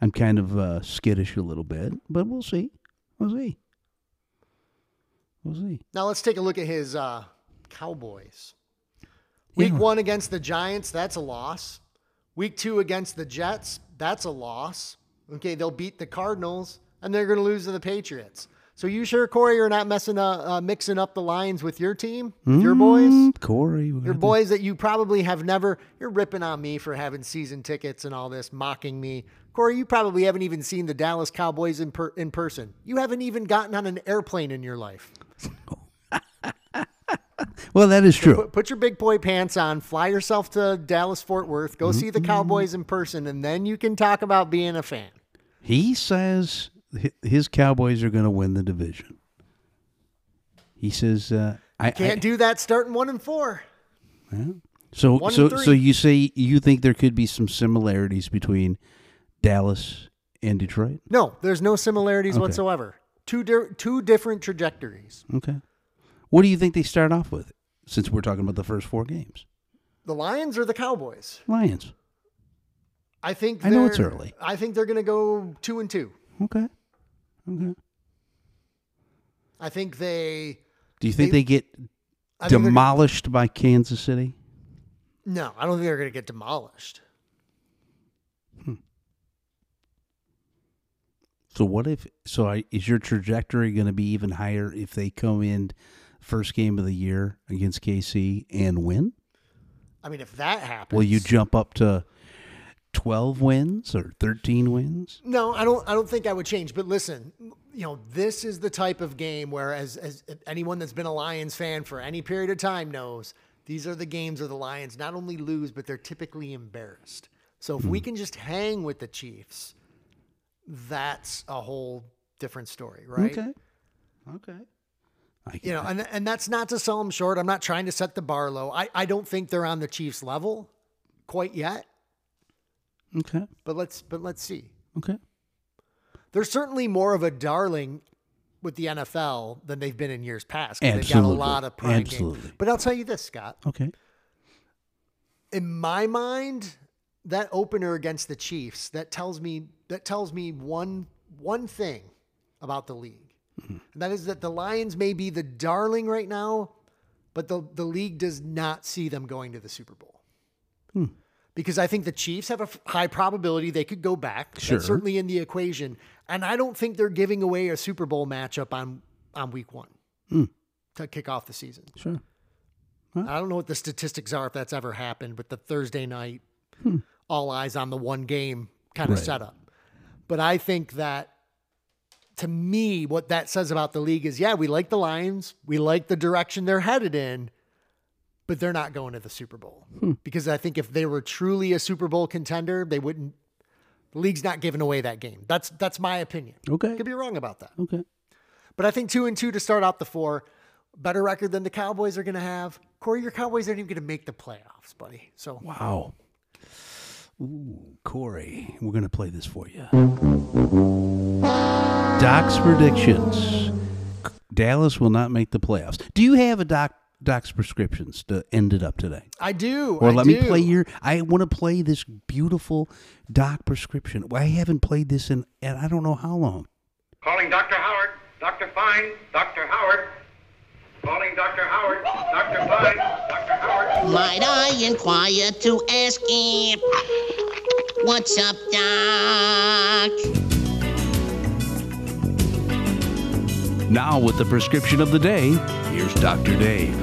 I'm kind of uh, skittish a little bit, but we'll see. We'll see. We'll see.
Now let's take a look at his uh, Cowboys. Week
Yeah.
one against the Giants, that's a loss. Week two against the Jets, that's a loss. Okay, they'll beat the Cardinals, and they're going to lose to the Patriots. So you sure, Corey, you're not messing up, uh, mixing up the Lions with your team, with your boys,
Mm, Corey.
your boys that you probably have never. You're ripping on me for having season tickets and all this, mocking me. Corey, you probably haven't even seen the Dallas Cowboys in, per- in person. You haven't even gotten on an airplane in your life. [laughs]
Well, that is
So
true.
Put, put your big boy pants on, fly yourself to Dallas Fort Worth, go see the
Mm-hmm.
Cowboys in person, and then you can talk about being a fan.
He says his Cowboys are going to win the division. He says, uh, "I
Can't
I,
do that starting one and four.
Yeah. So
One
so so you say you think there could be some similarities between Dallas and Detroit?
No, there's no similarities
Okay.
whatsoever. Two di- two different trajectories.
Okay. What do you think they start off with? Since we're talking about the first four games,
The Lions or the Cowboys?
Lions.
I think
I know it's
they're-
early.
I think they're going to go two and two.
Okay. Okay.
I think they.
Do you think they, get
I
demolished by Kansas City?
No, I don't think they're going to get demolished. Hmm.
So what if? So I, is your trajectory going to be even higher if they come in first game of the year against KC and win?
I mean, if that happens,
Will you jump up to twelve wins or thirteen wins?
No, I don't. I don't think I would change. But listen, you know, this is the type of game where, as as anyone that's been a Lions fan for any period of time knows, these are the games where the Lions not only lose, but they're typically embarrassed. So if we hmm. can just hang with the Chiefs, that's a whole different story, right?
Okay. Okay.
You know, and and that's not to sell them short. I'm not trying to set the bar low. I, I don't think they're on the Chiefs level quite yet.
Okay.
But let's but let's see.
Okay.
They're certainly more of a darling with the NFL than they've been in years past. 'cause They've got a
Absolutely.
lot of prime
Absolutely.
games. But I'll tell you this, Scott.
Okay.
In my mind, that opener against the Chiefs that tells me that tells me one one thing about the league.
Mm-hmm.
That is that the Lions may be the darling right now, but the, the league does not see them going to the Super Bowl.
Hmm.
Because I think the Chiefs have a f- high probability they could go back.
Sure.
That's certainly in the equation. And I don't think they're giving away a Super Bowl matchup on, on week one
Hmm.
to kick off the season.
Sure.
I don't know what the statistics are if that's ever happened but the Thursday night,
Hmm.
all eyes on the one game kind of
Right.
setup. But I think that to me, what that says about the league is yeah, we like the Lions, we like the direction they're headed in, but they're not going to the Super Bowl.
Hmm.
Because I think if they were truly a Super Bowl contender, they wouldn't. The league's not giving away that game. That's that's my opinion.
Okay.
Could be wrong about that.
Okay.
But I think two and two to start out the four, better record than the Cowboys are going to have. Corey, your Cowboys aren't even going to make the playoffs, buddy. So
Wow. Ooh, Corey, we're going to play this for you. Doc's predictions. Dallas will not make the playoffs. Do you have a doc Doc's prescriptions to end it up today?
I do.
Or
I
let me play your. I want to play this beautiful Doc prescription. I haven't played this in, and I don't know how long.
Calling Dr. Howard. Dr. Fine. Dr. Howard. Calling Dr. Howard. Dr. Fine. Dr. Howard.
Might I inquire to ask him, what's up, Doc?
Now with the prescription of the day, here's Doctor Dave.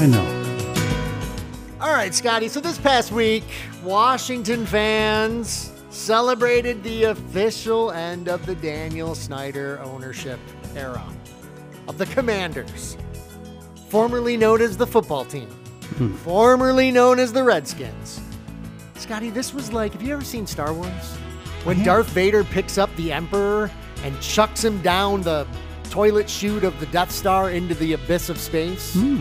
I know.
All right, Scotty. So this past week, Washington fans celebrated the official end of the Daniel Snyder ownership era of the Commanders, formerly known as the football team, hmm. formerly known as the Redskins. Scotty, this was like, have you ever seen Star Wars? When Darth Vader picks up the Emperor and chucks him down the toilet chute of the Death Star into the abyss of space?
Hmm.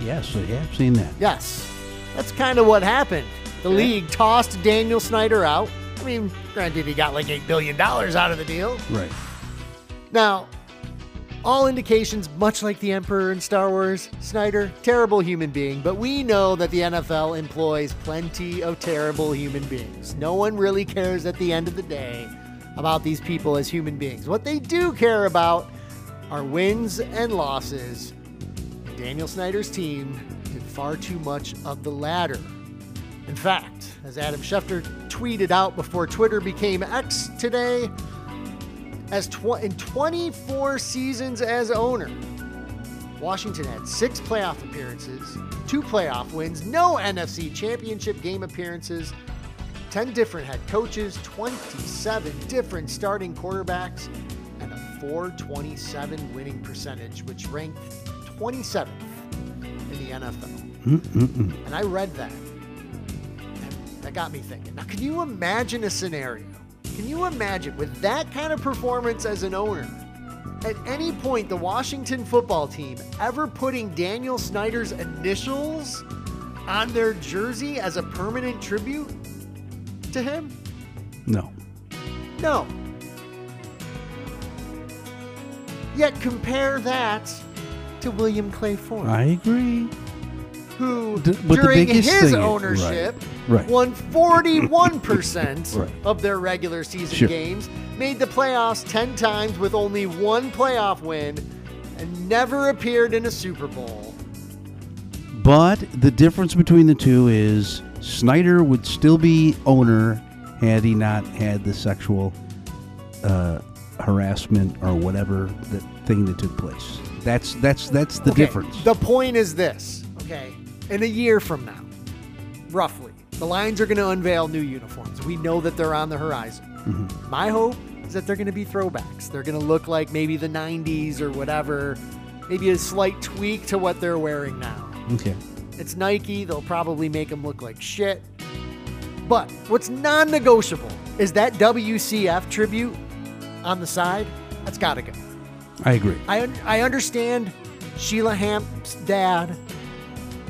Yes, I have seen that.
Yes, that's kind of what happened. The league tossed Daniel Snyder out. I mean, granted, he got like $8 billion out of the deal.
Right.
Now, all indications, much like the Emperor in Star Wars, Snyder, terrible human being, but we know that the NFL employs plenty of terrible human beings. No one really cares at the end of the day about these people as human beings. What they do care about are wins and losses. Daniel Snyder's team did far too much of the latter. In fact, as Adam Schefter tweeted out before Twitter became X today, as tw- in 24 seasons as owner, Washington had six playoff appearances, two playoff wins, no NFC championship game appearances, 10 different head coaches, 27 different starting quarterbacks, and a 427 winning percentage, which ranked 27th in the NFL.
Mm-mm-mm.
And I read that. That got me thinking. Now, can you imagine a scenario? Can you imagine with that kind of performance as an owner? At any point, the Washington football team ever putting Daniel Snyder's initials on their jersey as a permanent tribute to him?
No.
No. Yet compare that to William Clay Ford,
I agree.
who
D-
during his
thing
ownership
right, right.
won 41% [laughs]
Right.
of their regular season
Sure.
games, made the playoffs 10 times with only one playoff win, and never appeared in a Super Bowl.
But the difference between the two is Snyder would still be owner had he not had the sexual uh, harassment or whatever that thing that took place. That's that's that's the
Okay,
difference.
The point is this, okay? In a year from now, roughly, the Lions are going to unveil new uniforms. We know that they're on the horizon.
Mhm.
My hope is that they're going to be throwbacks. They're going to look like maybe the 90s or whatever, maybe a slight tweak to what they're wearing now.
Okay.
It's Nike. They'll probably make them look like shit. But what's non negotiable is that WCF tribute on the side. That's got to go.
I agree.
I, I understand Sheila Hamp's dad,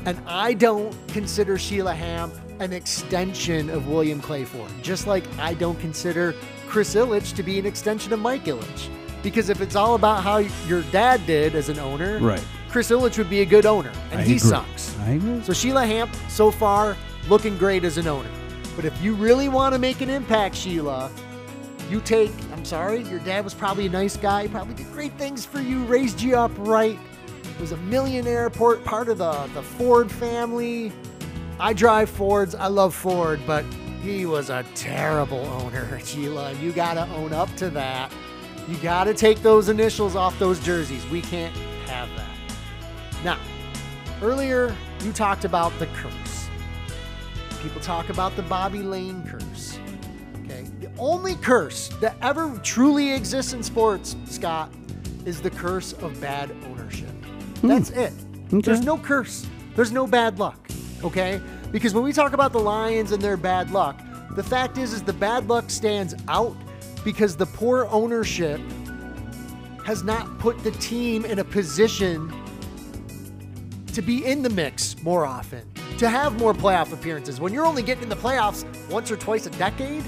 and I don't consider Sheila Hamp an extension of William Clay Ford, just like I don't consider Chris Ilitch to be an extension of Mike Ilitch. Because if it's all about how your dad did as an owner,
Right.
Chris Ilitch would be a good owner, and
I
he
agree.
sucks.
I agree.
So Sheila Hamp, so far, looking great as an owner. But if you really want to make an impact, Sheila, you take, I'm sorry, your dad was probably a nice guy, probably did great things for you, raised you up right, was a millionaire, part part of the, the Ford family. I drive Fords, I love Ford, but he was a terrible owner, [laughs] Sheila. You got to own up to that. You got to take those initials off those jerseys. We can't have that. Now, earlier you talked about the curse. People talk about the Bobby Layne curse. Okay. The only curse that ever truly exists in sports, Scott, is the curse of bad ownership. Hmm. That's it.
Okay.
There's no curse. There's no bad luck. Okay? Because when we talk about the Lions and their bad luck, the fact is is the bad luck stands out because the poor ownership has not put the team in a position to be in the mix more often, to have more playoff appearances. When you're only getting in the playoffs once or twice a decade,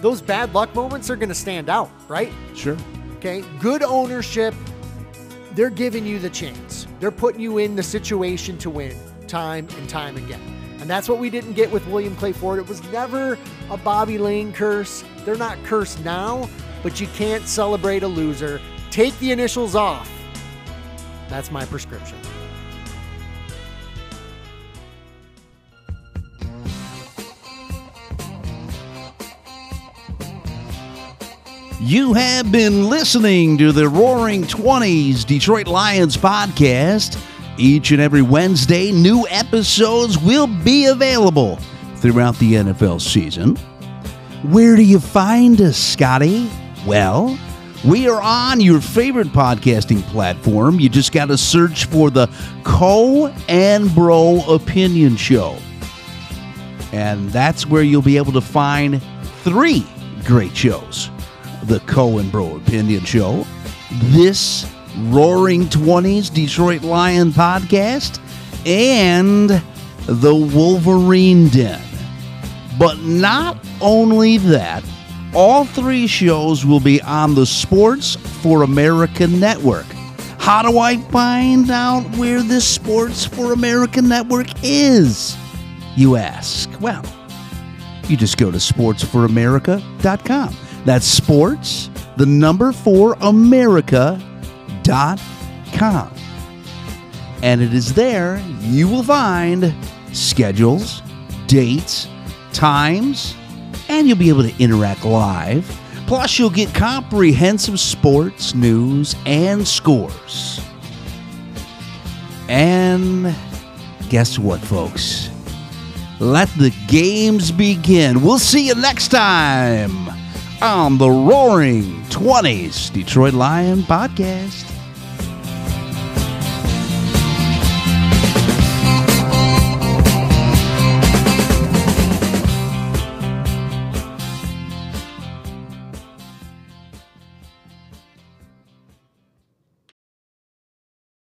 those bad luck moments are going to stand out, right?
Sure.
Okay. Good ownership, they're giving you the chance. They're putting you in the situation to win time and time again. And that's what we didn't get with William Clay Ford. It was never a Bobby Layne curse. They're not cursed now, but you can't celebrate a loser. Take the initials off. That's my prescription.
You have been listening to the Roaring Twenties Detroit Lions podcast. Each and every Wednesday, new episodes will be available throughout the NFL season. Where do you find us, Scotty? Well, we are on your favorite podcasting platform. You just got to search for the Co and Bro Opinion Show. And that's where you'll be able to find three great shows the Co and Bro Opinion Show, this Roaring Twenties Detroit Lion podcast, and the Wolverine Den. But not only that, all three shows will be on the Sports for America Network. How do I find out where this Sports for America Network is? You ask. Well, you just go to sportsforamerica.com. That's sports, the number for four, America.com. And it is there you will find schedules, dates, times, and you'll be able to interact live. Plus, you'll get comprehensive sports news and scores. And guess what, folks? Let the games begin. We'll see you next time on the Roaring 20s Detroit Lion Podcast.